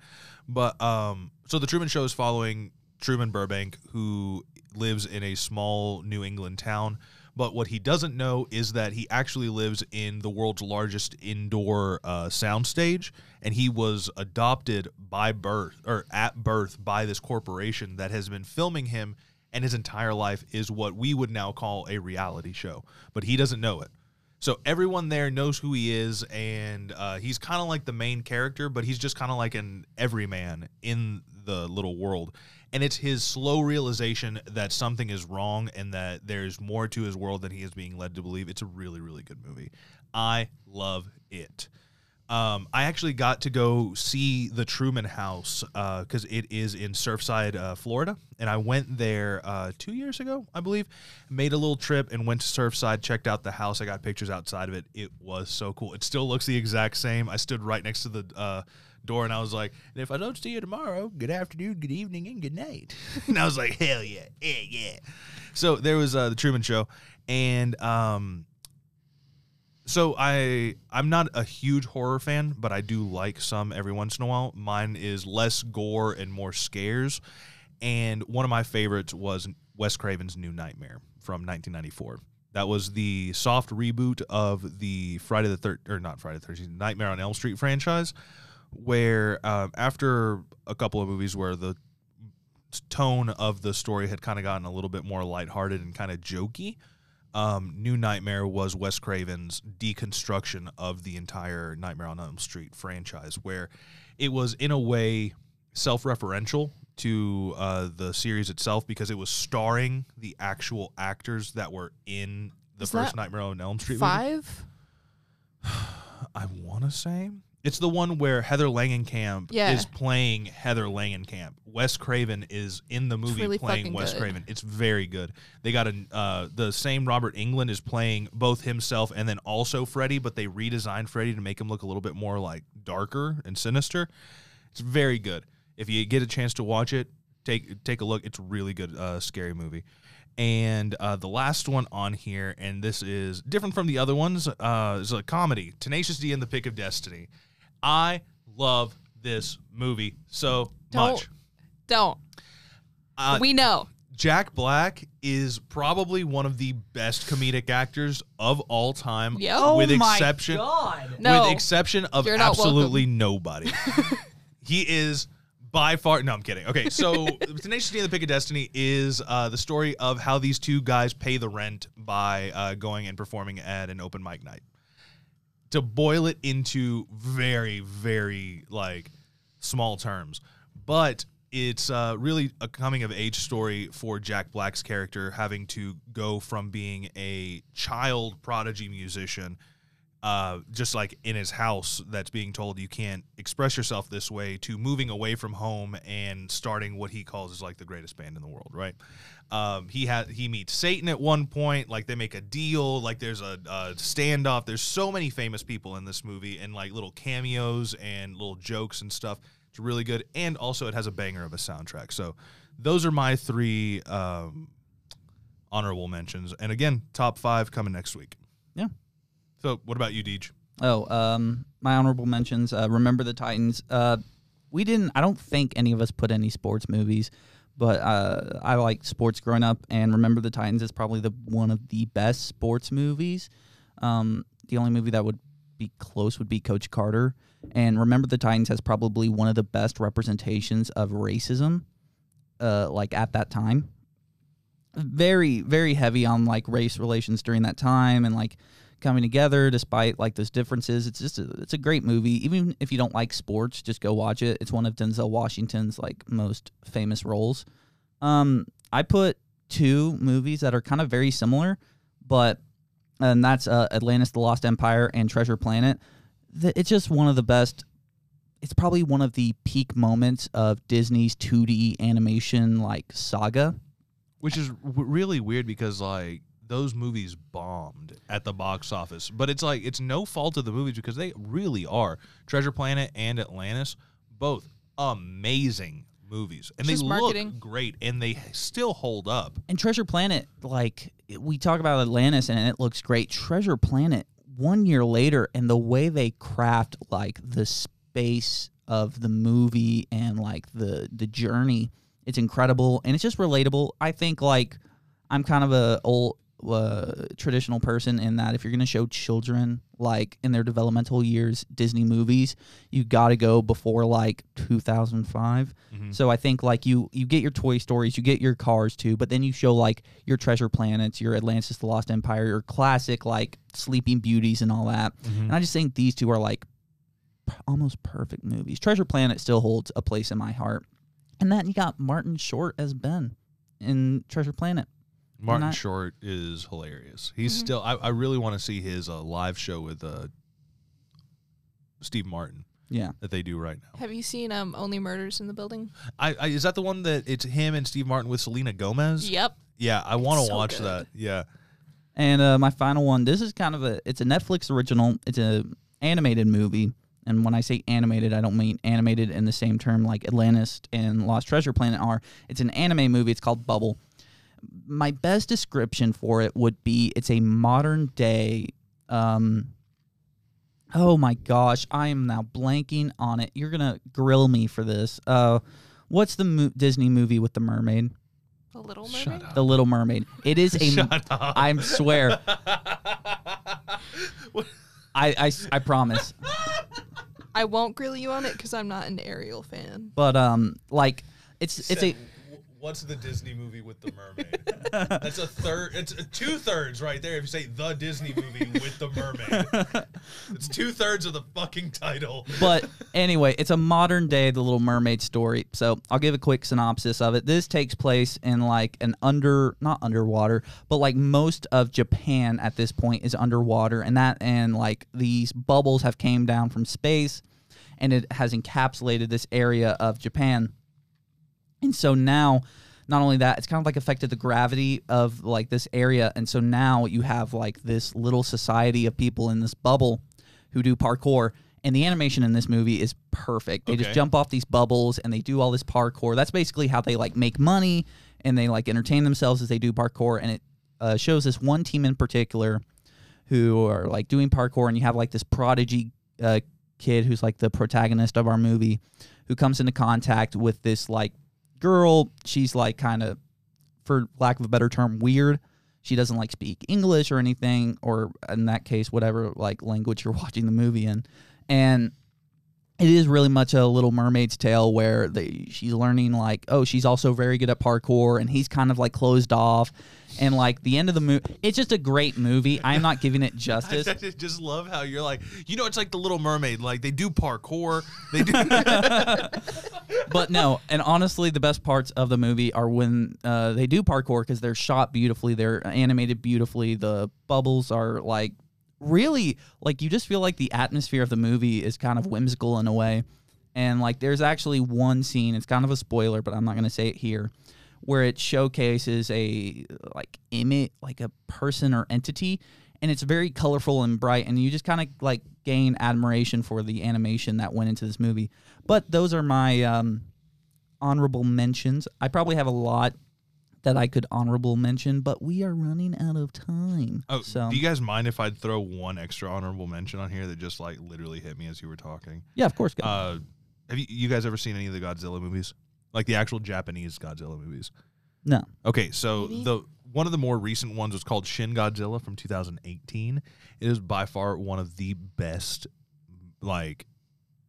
S1: But um, so the Truman Show is following Truman Burbank, who lives in a small New England town. But what he doesn't know is that he actually lives in the world's largest indoor uh, soundstage, and he was adopted by birth or at birth by this corporation that has been filming him, and his entire life is what we would now call a reality show. But he doesn't know it. So everyone there knows who he is, and uh, he's kind of like the main character, but he's just kind of like an everyman in the little world. And it's his slow realization that something is wrong and that there's more to his world than he is being led to believe. It's a really, really good movie. I love it. Um, I actually got to go see the Truman House because it is in Surfside, uh, Florida, and I went there uh, two years ago, I believe. Made a little trip and went to Surfside, checked out the house. I got pictures outside of it. It was so cool. It still looks the exact same. I stood right next to the uh, door, and I was like, "And if I don't see you tomorrow, good afternoon, good evening, and good night." (laughs) and I was like, "Hell yeah, yeah, yeah." So there was uh, the Truman Show, and um, so I I'm not a huge horror fan, but I do like some every once in a while. Mine is less gore and more scares. And one of my favorites was Wes Craven's New Nightmare from 1994. That was the soft reboot of the Friday the Third or not Friday the Thirteenth Nightmare on Elm Street franchise, where um, after a couple of movies where the tone of the story had kind of gotten a little bit more lighthearted and kind of jokey um, New Nightmare was Wes Craven's deconstruction of the entire Nightmare on Elm Street franchise, where it was in a way self-referential to uh, the series itself because it was starring the actual actors that were in the
S2: Is
S1: first Nightmare on Elm Street movie.
S2: Five. (sighs)
S1: I want to say it's the one where Heather Langenkamp
S2: Yeah.
S1: is playing Heather Langenkamp. Wes Craven is in the movie
S2: really
S1: playing Wes
S2: good.
S1: Craven. It's very good. They got a uh, the same Robert Englund is playing both himself and then also Freddy, but they redesigned Freddy to make him look a little bit more like darker and sinister. It's very good. If you get a chance to watch it, take take a look. It's a really good, uh, scary movie. And uh, the last one on here, and this is different from the other ones, uh, is a comedy, Tenacious D and the Pick of Destiny. I love this movie so
S2: Don't.
S1: much.
S2: Don't.
S1: Uh,
S2: we know.
S1: Jack Black is probably one of the best comedic actors of all time,
S2: Yep.
S3: Oh
S1: with
S3: my
S1: exception
S3: God.
S2: No.
S1: with exception of
S2: You're
S1: absolutely nobody. (laughs) he is by far. No, I'm kidding. Okay, so (laughs) Tenacious D and the Pick of Destiny is uh, the story of how these two guys pay the rent by uh, going and performing at an open mic night. To boil it into very, very like small terms, but it's uh, really a coming of age story for Jack Black's character, having to go from being a child prodigy musician uh, just like in his house that's being told you can't express yourself this way to moving away from home and starting what he calls is like the greatest band in the world right? Um, he had he meets satan at one point like they make a deal like there's a, a standoff. There's so many famous people in this movie and like little cameos and little jokes and stuff. It's really good. And also it has a banger of a soundtrack. So those are my three um, honorable mentions. And again top five coming next week.
S3: Yeah.
S1: So what about you deej
S3: Oh, um, my honorable mentions. Uh, Remember the Titans. Uh, we didn't. I don't think any of us put any sports movies, but uh, I like sports growing up, and Remember the Titans is probably the one of the best sports movies. Um, the only movie that would be close would be Coach Carter, and Remember the Titans has probably one of the best representations of racism, uh, like at that time. Very, very heavy on like race relations during that time, and like coming together despite like those differences. It's just a, it's a great movie. Even if you don't like sports, just go watch it. It's one of Denzel Washington's like most famous roles. Um, I put two movies that are kind of very similar, but and that's uh, Atlantis: The Lost Empire and Treasure Planet. It's just one of the best. It's probably one of the peak moments of Disney's 2D animation like saga.
S1: which is really weird because like those movies bombed at the box office but it's like it's no fault of the movies because they really are treasure planet and atlantis both amazing movies and
S2: Just
S1: they
S2: marketing.
S1: look great and they still hold up
S3: And Treasure Planet, like we talk about Atlantis and it looks great. Treasure Planet, one year later, and the way they craft like the space of the movie and like the the journey, it's incredible and it's just relatable. I think like I'm kind of a old uh, traditional person in that if you're going to show children like in their developmental years Disney movies, you got to go before like 2005. So I think like you you get your Toy Stories, you get your Cars too, but then you show like your Treasure Planets, your Atlantis: The Lost Empire, your classic like Sleeping Beauties and all that. And I just think these two are like almost perfect movies. Treasure Planet still holds a place in my heart. And then you got Martin Short as Ben in Treasure Planet.
S1: Martin
S3: I-
S1: short is hilarious he's still i, I really want to see his uh, live show with uh, steve martin
S3: Yeah.
S1: that they do right now
S2: Have you seen um Only Murders in the Building?
S1: I, I is that the one that it's him and steve martin with selena gomez
S2: Yep.
S1: yeah i want to
S2: so
S1: watch
S2: good.
S1: that yeah
S3: And uh, my final one, this is kind of a it's a Netflix original. It's a animated movie. And when I say animated, I don't mean animated in the same term like Atlantis and Lost Treasure Planet are. It's an anime movie. It's called Bubble. My best description for it would be it's a modern day um Oh my gosh, I am now blanking on it. You're going to grill me for this. Uh what's the mo- Disney movie with the mermaid?
S2: The Little
S1: Shut
S2: Mermaid.
S1: up.
S3: The Little Mermaid. It is a
S1: Shut up.
S3: I swear. (laughs) I, I, I promise.
S2: I won't grill you on it because I'm not an Ariel fan.
S3: But um, like it's it's a
S1: What's the Disney movie with the mermaid? (laughs) That's a third. It's two thirds right there. If you say the Disney movie with the mermaid, it's two thirds of the fucking title.
S3: but anyway, it's a modern day The Little Mermaid story. So I'll give a quick synopsis of it. This takes place in like an under not underwater, but like most of Japan at this point is underwater, and that and like these bubbles have came down from space, and it has encapsulated this area of Japan. And so now, not only that, it's kind of like affected the gravity of like this area. And so now you have like this little society of people in this bubble who do parkour. And the animation in this movie is perfect. They just
S1: Okay.
S3: jump off these bubbles and they do all this parkour. That's basically how they like make money and they like entertain themselves as they do parkour. And it uh, shows this one team in particular who are like doing parkour, and you have like this prodigy uh, kid who's like the protagonist of our movie who comes into contact with this like girl. She's like kind of, for lack of a better term, weird. She doesn't like speak English or anything, or in that case, whatever like language you're (laughs) watching the movie in. And it is really much a Little Mermaid's tale where they, she's learning like, oh, she's also very good at parkour, and he's kind of like closed off. And like the end of the movie, it's just a great movie. I'm not giving it (laughs) justice.
S1: just- just love how you're like, you know, it's like the Little Mermaid. Like they do parkour. They do. (laughs)
S3: but no, and honestly, the best parts of the movie are when uh, they do parkour because they're shot beautifully, they're animated beautifully. The bubbles are like really like you just feel like the atmosphere of the movie is kind of whimsical in a way. And like there's actually one scene, it's kind of a spoiler, but I'm not going to say it here, where it showcases a like image, like a person or entity, and it's very colorful and bright, and you just kind of like gain admiration for the animation that went into this movie. But those are my um, honorable mentions. I probably have a lot that I could honorable mention, but we are running out of time.
S1: Oh,
S3: so
S1: do you guys mind if I'd throw one extra honorable mention on here that just like literally hit me as you were talking?
S3: yeah, of course. Go.
S1: Uh, have you, you guys ever seen any of the Godzilla movies? Like the actual Japanese Godzilla movies?
S3: no.
S1: Okay, so
S2: Maybe.
S1: the one of the more recent ones was called Shin Godzilla from 2018. It is by far one of the best like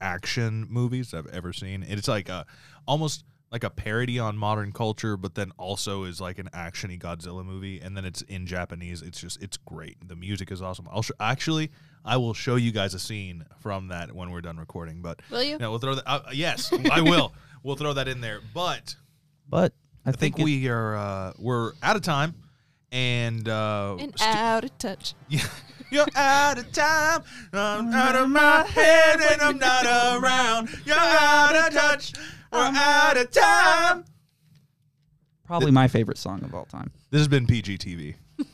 S1: action movies I've ever seen. It's like a almost like a parody on modern culture, but then also is like an actiony Godzilla movie, and then it's in Japanese. It's just it's great. The music is awesome. I'll sh- actually I will show you guys a scene from that when we're done recording. But
S2: Will you?
S1: no, we'll throw that. Uh, yes, I will. (laughs) We'll throw that in there. But
S3: But I,
S1: I think,
S3: think
S1: we are uh, we're out of time and uh,
S2: and
S1: stu-
S2: out of touch. (laughs)
S1: Yeah, you're out of time. I'm out of my head when I'm not (laughs) around. You're out of touch. We're out of time.
S3: Probably my favorite song of all time.
S1: This has been PGTV. (laughs)